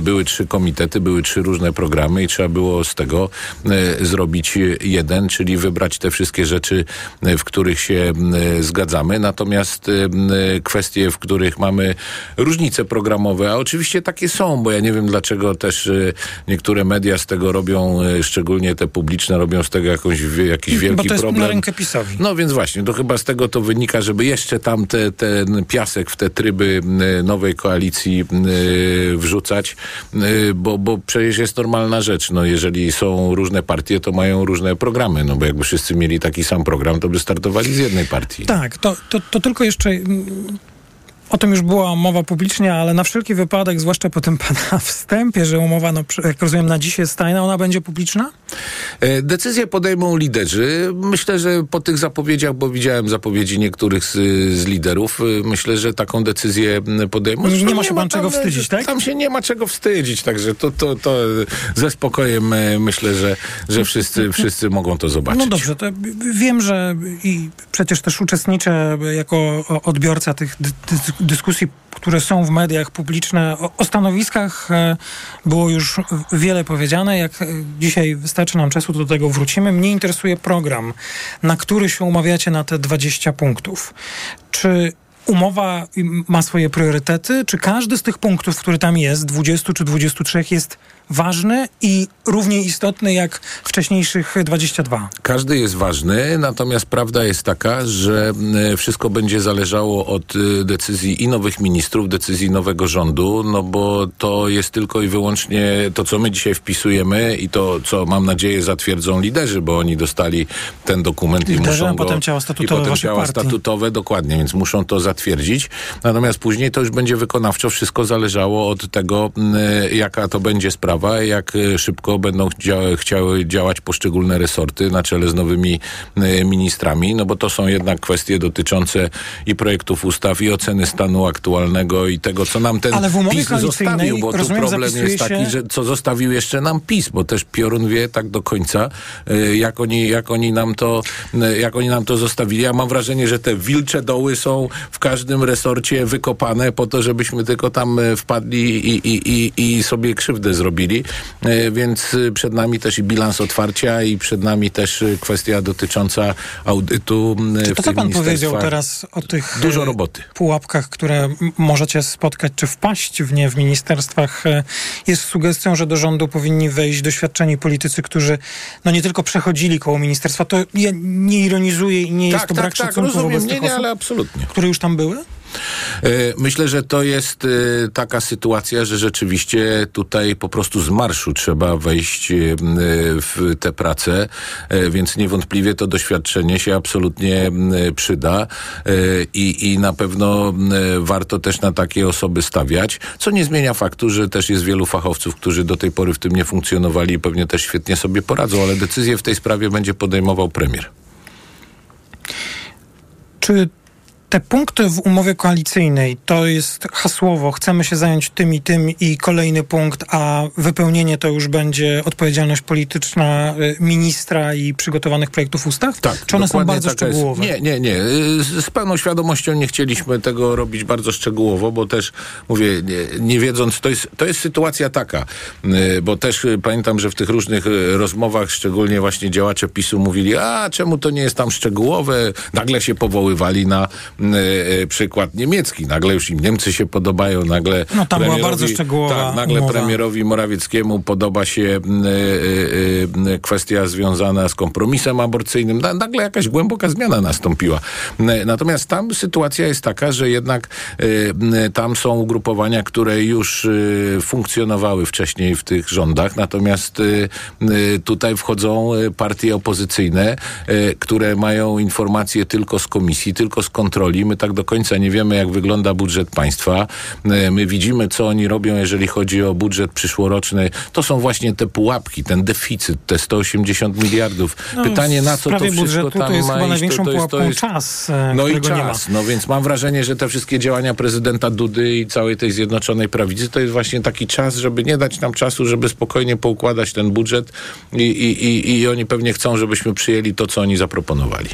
Były trzy komitety, były trzy różne programy i trzeba było z tego e, zrobić jeden, czyli wybrać te wszystkie rzeczy, e, w których się e, zgadzamy. Natomiast kwestie, w których mamy różnice programowe, a oczywiście takie są, bo ja nie wiem dlaczego też niektóre media z tego robią, szczególnie te publiczne, robią z tego jakąś, jakiś wielki
Bo to jest
problem.
na rękę PiSowi.
No więc właśnie, to chyba z tego to wynika, żeby jeszcze tam te, ten piasek w te tryby nowej koalicji wrzucać, bo, bo przecież jest normalna rzecz. No jeżeli są różne partie, to mają różne programy, no bo jakby wszyscy mieli taki sam program, to by startowali z jednej partii.
Tak, to, to, to tylko jeszcze. O tym już była mowa publicznie, ale na wszelki wypadek, zwłaszcza po tym pana wstępie, że umowa, no, jak rozumiem, na dziś jest tajna, ona będzie publiczna?
E, Decyzje podejmą liderzy. Myślę, że po tych zapowiedziach, bo widziałem zapowiedzi niektórych z, z liderów, e, myślę, że taką decyzję podejmą.
Nie
Zresztą
ma się pan czego
tam, e,
wstydzić, tak?
Tam się nie ma czego wstydzić, także to, to, to ze spokojem e, myślę, że, że wszyscy, wszyscy mogą to zobaczyć.
No dobrze, to wiem, że i przecież też uczestniczę jako odbiorca tych dy- dys- dyskusji, które są w mediach publiczne. O, o stanowiskach e, było już wiele powiedziane. Jak e, dzisiaj wystarczy nam czasu, do tego wrócimy. Mnie interesuje program, na który się umawiacie na te 20 punktów. Czy umowa ma swoje priorytety? Czy każdy z tych punktów, który tam jest, 20 czy 23, jest ważny i równie istotny jak wcześniejszych 22?
Każdy jest ważny, natomiast prawda jest taka, że e, wszystko będzie zależało od e, decyzji i nowych ministrów, decyzji nowego rządu, no bo to jest tylko i wyłącznie to, co my dzisiaj wpisujemy i to, co mam nadzieję zatwierdzą liderzy, bo oni dostali ten dokument
Liderzy,
i muszą
a
go...
potem ciała statutowe
I potem ciała
partii.
statutowe, dokładnie, więc muszą to zatwierdzić. Natomiast później to już będzie wykonawczo wszystko zależało od tego, m, jaka to będzie sprawa, jak e, szybko będą dzia- chciały działać poszczególne resorty na czele z nowymi e, ministrami, no bo to są jednak kwestie dotyczące i projektów ustaw, i oceny stanu aktualnego, i tego, co nam ten PiS zostawił, bo tu
rozumiem,
problem
zapisuje
jest taki, że co zostawił jeszcze nam PiS, bo też Piorun wie tak do końca, e, jak oni, jak oni nam to, jak oni nam to zostawili. Ja mam wrażenie, że te wilcze doły są w każdym resorcie wykopane po to, żebyśmy tylko tam wpadli i, i, i, i sobie krzywdę zrobili. E, Więc e, przed nami też i bilans otwarcia i przed nami też e, kwestia dotycząca audytu
Czy to, co pan powiedział teraz o tych
Dużo roboty.
pułapkach, które możecie spotkać, czy wpaść w nie w ministerstwach, jest sugestią, że do rządu powinni wejść doświadczeni politycy, którzy no nie tylko przechodzili koło ministerstwa, to ja nie ironizuję i nie jest
Tak,
to
tak,
brak
tak,
szacunku
rozumiem.
wobec
Nie,
tych
nie,
osób,
ale absolutnie.
które już tam były?
E, Myślę, że to jest e, taka sytuacja, że rzeczywiście tutaj po prostu z marszu trzeba wejść e, w te prace, więc niewątpliwie to doświadczenie się absolutnie przyda i, i na pewno warto też na takie osoby stawiać, co nie zmienia faktu, że też jest wielu fachowców, którzy do tej pory w tym nie funkcjonowali i pewnie też świetnie sobie poradzą, ale decyzję w tej sprawie będzie podejmował premier.
Czy te punkty w umowie koalicyjnej to jest hasłowo, chcemy się zająć tym i tym i kolejny punkt, a wypełnienie to już będzie odpowiedzialność polityczna y, ministra i przygotowanych projektów ustaw? Tak. Czy one są bardzo
taka jest.
szczegółowe?
Nie, nie, nie. Z, z pełną świadomością nie chcieliśmy tego robić bardzo szczegółowo, bo też mówię, nie, nie wiedząc, to jest, to jest sytuacja taka, y, bo też y, pamiętam, że w tych różnych y, rozmowach, szczególnie właśnie działacze PiSu mówili, a czemu to nie jest tam szczegółowe? Nagle się powoływali na y, y, przykład niemiecki. Nagle już im Niemcy się podobają, nagle
No, tam była bardzo szczegółowa
Tak, nagle
umowa.
premierowi Morawieckiemu podoba się y, y, y, kwestia związana z kompromisem aborcyjnym. Na- Nagle jakaś głęboka zmiana nastąpiła. Natomiast tam sytuacja jest taka, że jednak y, y, tam są ugrupowania, które już y, funkcjonowały wcześniej w tych rządach, natomiast y, y, tutaj wchodzą y, partie opozycyjne, y, które mają informacje tylko z komisji, tylko z kontroli. My tak do końca nie wiemy, jak wygląda budżet państwa. Y, My widzimy, co oni robią, jeżeli chodzi o budżet przyszłoroczny. To są właśnie te pułapki, ten deficyt, te 180 miliardów.
No,
Pytanie, na co to wszystko
budżetu
tam
to jest
ma
chyba największą
to, to jest, to jest...
czas, e,
No i czas. No więc mam wrażenie, że te wszystkie działania prezydenta Dudy i całej tej Zjednoczonej Prawicy to jest właśnie taki czas, żeby nie dać nam czasu, żeby spokojnie poukładać ten budżet i, i, i, i oni pewnie chcą, żebyśmy przyjęli to, co oni zaproponowali.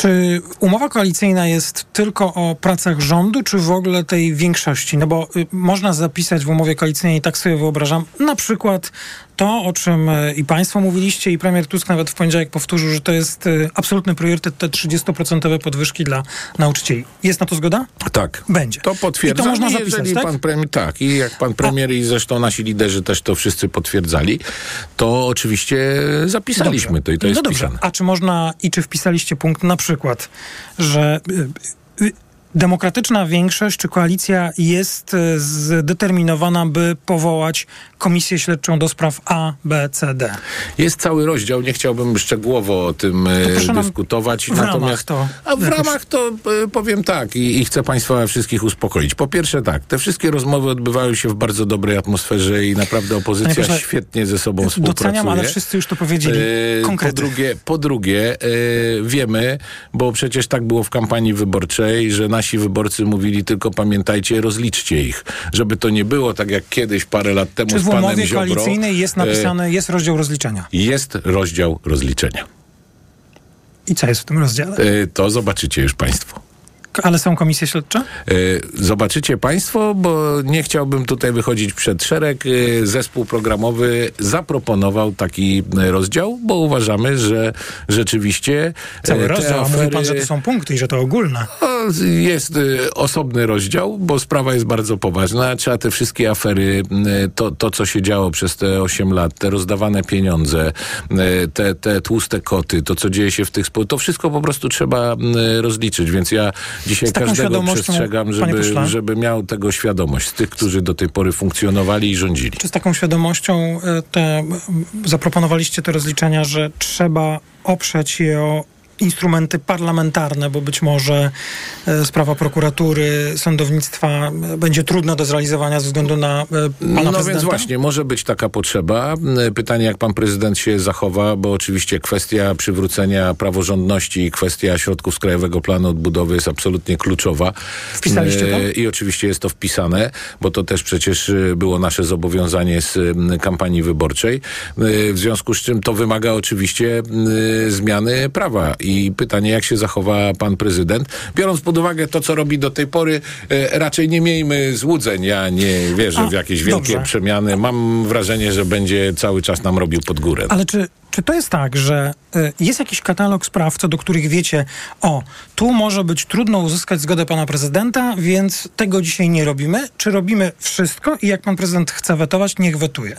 Czy umowa koalicyjna jest tylko o pracach rządu, czy w ogóle tej większości? No bo y, można zapisać w umowie koalicyjnej, tak sobie wyobrażam, na przykład to, o czym y, i państwo mówiliście, i premier Tusk nawet w poniedziałek powtórzył, że to jest y, absolutny priorytet, te 30% podwyżki dla nauczycieli. Jest na to zgoda?
Tak.
Będzie.
To potwierdzam.
I to można zapisać,
jeżeli
tak?
pan premier, tak, i jak pan premier i zresztą nasi liderzy też to wszyscy potwierdzali, to oczywiście zapisaliśmy to i to jest
no dobrze. A czy można i czy wpisaliście punkt na przykład, że y, demokratyczna większość czy koalicja jest y, zdeterminowana, by powołać komisję śledczą do spraw A, B, C, D?
Jest cały rozdział, nie chciałbym szczegółowo o tym e, dyskutować.
w ramach to
a w
jakoś-
ramach to e, powiem tak i, i chcę Państwa wszystkich uspokoić. Po pierwsze tak, te wszystkie rozmowy odbywały się w bardzo dobrej atmosferze i naprawdę opozycja
Panie
świetnie ze sobą współpracuje.
Doceniam, ale wszyscy już to powiedzieli.
E, Po drugie, po drugie e, wiemy, bo przecież tak było w kampanii wyborczej, że nasi wyborcy mówili tylko pamiętajcie, rozliczcie ich. Żeby to nie było tak jak kiedyś parę lat temu
Czy
z
w
panem
umowie
Ziobro.
koalicyjnej jest
e,
napisane, jest rozdział rozliczenia?
jest rozdział rozliczenia.
I co jest w tym rozdziale?
E, To zobaczycie już Państwo.
Ale są komisje śledcze?
E, Zobaczycie Państwo, bo nie chciałbym tutaj wychodzić przed szereg. E, Zespół programowy zaproponował taki rozdział, bo uważamy, że rzeczywiście e,
Cały rozdział, a mówi pan, że
afery-
to są punkty i że to ogólne.
Jest osobny rozdział, bo sprawa jest bardzo poważna. Trzeba te wszystkie afery, to, to co się działo przez te 8 lat, te rozdawane pieniądze, te, te tłuste koty, to co dzieje się w tych spółkach, to wszystko po prostu trzeba rozliczyć. Więc ja dzisiaj
Z
każdego przestrzegam, żeby, żeby miał tego świadomość z tych, którzy do tej pory funkcjonowali i rządzili.
Czy z taką świadomością e, te, zaproponowaliście te rozliczenia, że trzeba oprzeć je o instrumenty parlamentarne, bo być może e, sprawa prokuratury, sądownictwa e, będzie trudna do zrealizowania ze względu na e, pana
No
prezydenta?
więc właśnie, może być taka potrzeba. Pytanie, jak pan prezydent się zachowa, bo oczywiście kwestia przywrócenia praworządności i kwestia środków z Krajowego Planu Odbudowy jest absolutnie kluczowa.
Wpisaliście to?
I oczywiście jest to wpisane, bo to też przecież było nasze zobowiązanie z kampanii wyborczej. W związku z czym to wymaga oczywiście zmiany prawa. I pytanie, jak się zachowa pan prezydent, biorąc pod uwagę to, co robi do tej pory, y, raczej nie miejmy złudzeń. Ja nie wierzę
A,
w jakieś wielkie
dobrze.
przemiany. Mam wrażenie, że będzie cały czas nam robił pod górę.
Ale czy, czy to jest tak, że y, jest jakiś katalog spraw, co do których wiecie, o, tu może być trudno uzyskać zgodę pana prezydenta, więc tego dzisiaj nie robimy? Czy robimy wszystko i jak pan prezydent chce wetować, niech wetuje?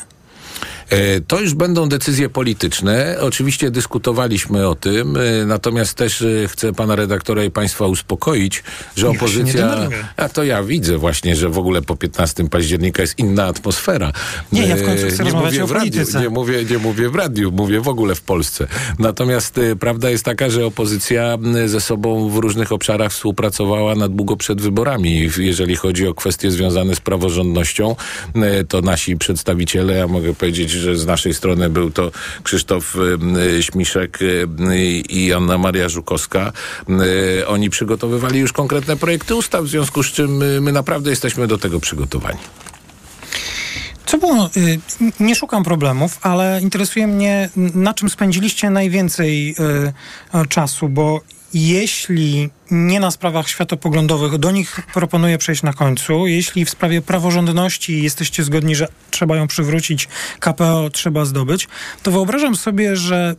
E, To już będą decyzje polityczne. Oczywiście dyskutowaliśmy o tym, e, natomiast też e, chcę pana redaktora i państwa uspokoić, że opozycja. A to ja widzę właśnie, że w ogóle po 15 października jest inna atmosfera.
Nie, ja w końcu chcę
nie
rozmawiać
mówię
o
w radiu, nie mówię, nie mówię w radiu, mówię w ogóle w Polsce. Natomiast prawda jest taka, że opozycja ze sobą w różnych obszarach współpracowała na długo przed wyborami. Jeżeli chodzi o kwestie związane z praworządnością, to nasi przedstawiciele, ja mogę powiedzieć, że z naszej strony był to Krzysztof e, Śmiszek e, i Anna Maria Żukowska. Oni przygotowywali już konkretne projekty ustaw, w związku z czym my naprawdę jesteśmy do tego przygotowani.
Co było, y, nie szukam problemów, ale interesuje mnie, na czym spędziliście najwięcej y, y, czasu, bo jeśli nie na sprawach światopoglądowych, do nich proponuję przejść na końcu. Jeśli w sprawie praworządności jesteście zgodni, że trzeba ją przywrócić, KPO trzeba zdobyć, to wyobrażam sobie, że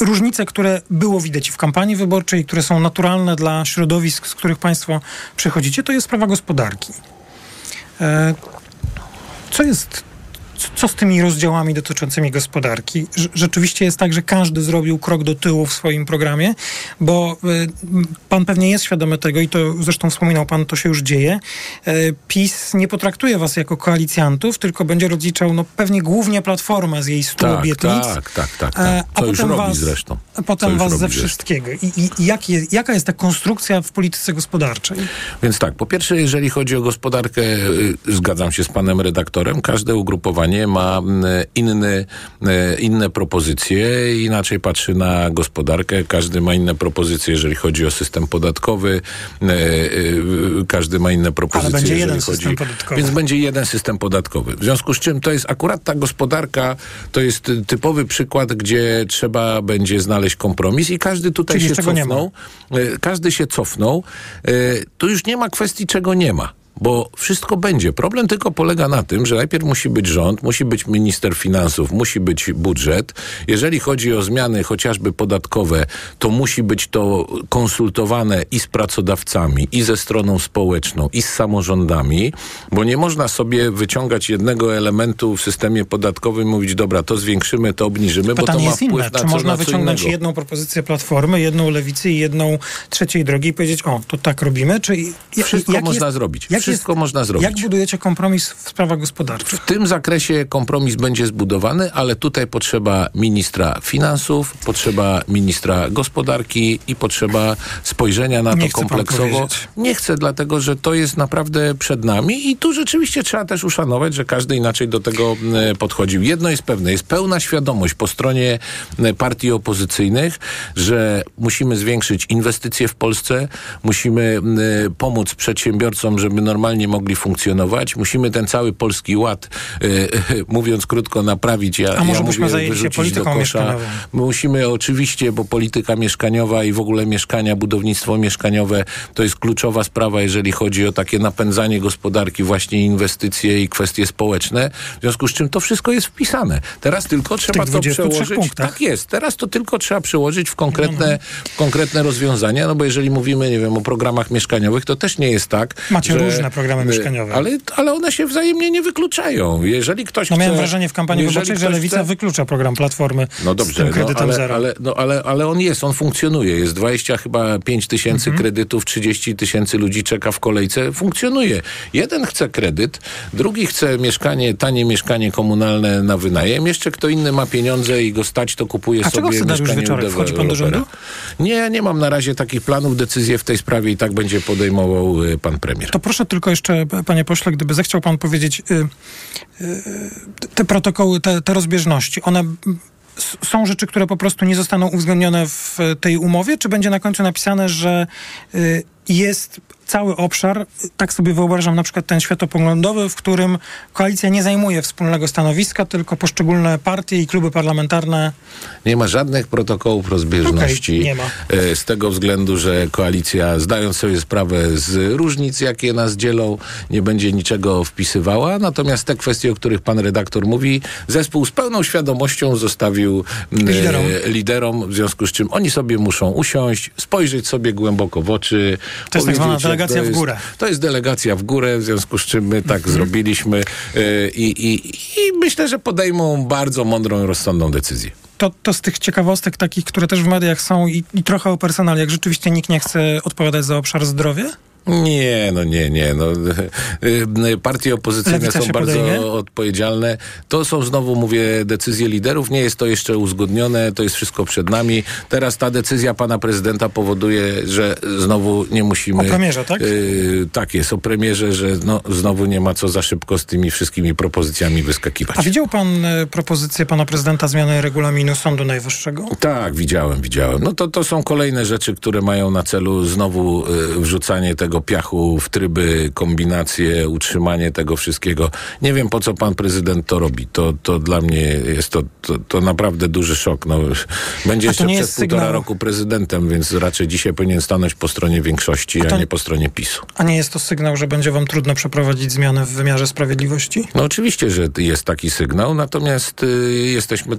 różnice, które było widać w kampanii wyborczej, które są naturalne dla środowisk, z których Państwo przychodzicie, to jest sprawa gospodarki. E, co jest, co z tymi rozdziałami dotyczącymi gospodarki? Rz- Rzeczywiście jest tak, że każdy zrobił krok do tyłu w swoim programie, bo y, pan pewnie jest świadomy tego i to zresztą wspominał pan, to się już dzieje. Y, PiS nie potraktuje was jako koalicjantów, tylko będzie rozliczał no, pewnie głównie Platformę z jej stu
Tak,
obietnic.
tak, tak, tak,
E,
tak. Co już robi zresztą.
A potem was ze wszystkiego. I, i, i jak jaka jest ta konstrukcja w polityce gospodarczej?
Więc tak, po pierwsze, jeżeli chodzi o gospodarkę, y, zgadzam się z panem redaktorem, każde ugrupowanie ma mm, inny, y, inne propozycje, inaczej patrzy na gospodarkę, każdy ma inne propozycje, jeżeli chodzi o system podatkowy, y, y, każdy ma inne propozycje,
będzie
jeżeli
jeden
chodzi...
system podatkowy.
Więc będzie jeden system podatkowy. W związku z czym to jest akurat ta gospodarka, to jest typowy przykład, gdzie trzeba będzie znaleźć kompromis i każdy tutaj
Czyli
się cofnął. Każdy się cofnął. Tu już nie ma kwestii, czego nie ma. Bo wszystko będzie. Problem tylko polega na tym, że najpierw musi być rząd, musi być minister finansów, musi być budżet. Jeżeli chodzi o zmiany chociażby podatkowe, to musi być to konsultowane i z pracodawcami, i ze stroną społeczną, i z samorządami, bo nie można sobie wyciągać jednego elementu w systemie podatkowym i mówić, dobra, to zwiększymy, to obniżymy, bo to ma
jest
wpływ
inne.
na
Czy
co,
można
na
wyciągnąć
innego.
jedną propozycję Platformy, jedną Lewicy i jedną trzeciej drogi i powiedzieć, o, to tak robimy? Czy,
Wszystko można
jest-
zrobić. Wszystko
jest-
można zrobić.
Jak budujecie kompromis w sprawach gospodarczych?
W tym zakresie kompromis będzie zbudowany, ale tutaj potrzeba ministra finansów, potrzeba ministra gospodarki i potrzeba spojrzenia na
Nie
to kompleksowo. Nie chcę, dlatego że to jest naprawdę przed nami i tu rzeczywiście trzeba też uszanować, że każdy inaczej do tego e, podchodził. Jedno jest pewne, jest pełna świadomość po stronie e, partii opozycyjnych, że musimy zwiększyć inwestycje w Polsce, musimy e, pomóc przedsiębiorcom, żeby normalnie mogli funkcjonować. Musimy ten cały polski ład, e, e, mówiąc krótko, naprawić. Ja,
A może
ja
byśmy zajęli się
wyrzucić
polityką
do kosza.
mieszkaniową?
Musimy oczywiście, bo polityka mieszkaniowa i w ogóle mieszkania, budownictwo mieszkaniowe to jest kluczowa sprawa, jeżeli chodzi o takie napędzanie gospodarki, właśnie inwestycje i kwestie społeczne. W związku z czym to wszystko jest wpisane. Teraz tylko trzeba to
23
przełożyć.
punktach.
Tak jest. Teraz to tylko trzeba przełożyć w konkretne, w konkretne rozwiązania, no bo jeżeli mówimy, nie wiem, o programach mieszkaniowych, to też nie jest tak,
Macie
że,
różne programy
y,
mieszkaniowe.
Ale, ale one się wzajemnie nie wykluczają. Jeżeli ktoś
No
chce...
miałem wrażenie w kampanii wyborczej, że Lewica
chce-
wyklucza program Platformy
no
z
dobrze,
tym
no,
kredytem
ale,
zero.
ale, no, ale, ale on jest, on funkcjonuje. Jest 20 chyba 5 tysięcy
Mhm.
kredytów, 30 tysięcy ludzi czeka w kolejce. Funkcjonuje. Jeden chce kredyt, drugi chce mieszkanie, tanie mieszkanie komunalne na wynajem. Jeszcze kto inny ma pieniądze i go stać, to kupuje
A
sobie mieszkanie u
Wieczorek? Wchodzi pan do rządu?
Nie, nie mam na razie takich planów. Decyzję w tej sprawie i tak będzie podejmował y, pan premier.
To proszę tylko jeszcze, panie pośle, gdyby zechciał pan powiedzieć, y, y, te protokoły, te, te rozbieżności, one są rzeczy, które po prostu nie zostaną uwzględnione w tej umowie, czy będzie na końcu napisane, że y, jest cały obszar, tak sobie wyobrażam na przykład ten światopoglądowy, w którym koalicja nie zajmuje wspólnego stanowiska, tylko poszczególne partie i kluby parlamentarne
Nie ma żadnych protokołów rozbieżności.
Ma.
E, Z tego względu, że koalicja, zdając sobie sprawę z różnic, jakie nas dzielą, nie będzie niczego wpisywała. Natomiast te kwestie, o których pan redaktor mówi, zespół z pełną świadomością zostawił m,
Liderom.
e, liderom, w związku z czym oni sobie muszą usiąść, spojrzeć sobie głęboko w oczy.
To jest tak zwana delegacja
to
w
jest-
górę.
To jest delegacja w górę, w związku z czym my tak
Mhm.
zrobiliśmy e, i, i, i myślę, że podejmą bardzo mądrą, rozsądną decyzję.
to, to z tych ciekawostek takich, które też w mediach są i, i trochę o personaliach, rzeczywiście nikt nie chce odpowiadać za obszar zdrowia?
Nie, no nie, nie. No. Y, Partie opozycyjne są bardzo
podejmie?
odpowiedzialne. To są znowu, mówię, decyzje liderów. Nie jest to jeszcze uzgodnione, to jest wszystko przed nami. Teraz ta decyzja pana prezydenta powoduje, że znowu nie musimy...
O premierze, tak?
Y, tak jest, o premierze, że no, znowu nie ma co za szybko z tymi wszystkimi propozycjami wyskakiwać.
A widział pan e, propozycję pana prezydenta zmiany regulaminu Sądu Najwyższego?
Tak, widziałem, widziałem. No to, to są kolejne rzeczy, które mają na celu znowu y, wrzucanie tego piachu w tryby, kombinacje, utrzymanie tego wszystkiego. Nie wiem, po co pan prezydent to robi. To, to dla mnie jest to, to, to naprawdę duży szok. No, będzie jeszcze przez półtora
sygnał-
roku prezydentem, więc raczej dzisiaj powinien stanąć po stronie większości,
A to-
a nie po stronie PiSu.
A nie jest to sygnał, że będzie wam trudno przeprowadzić zmiany w wymiarze sprawiedliwości?
No oczywiście, że jest taki sygnał, natomiast y, jesteśmy też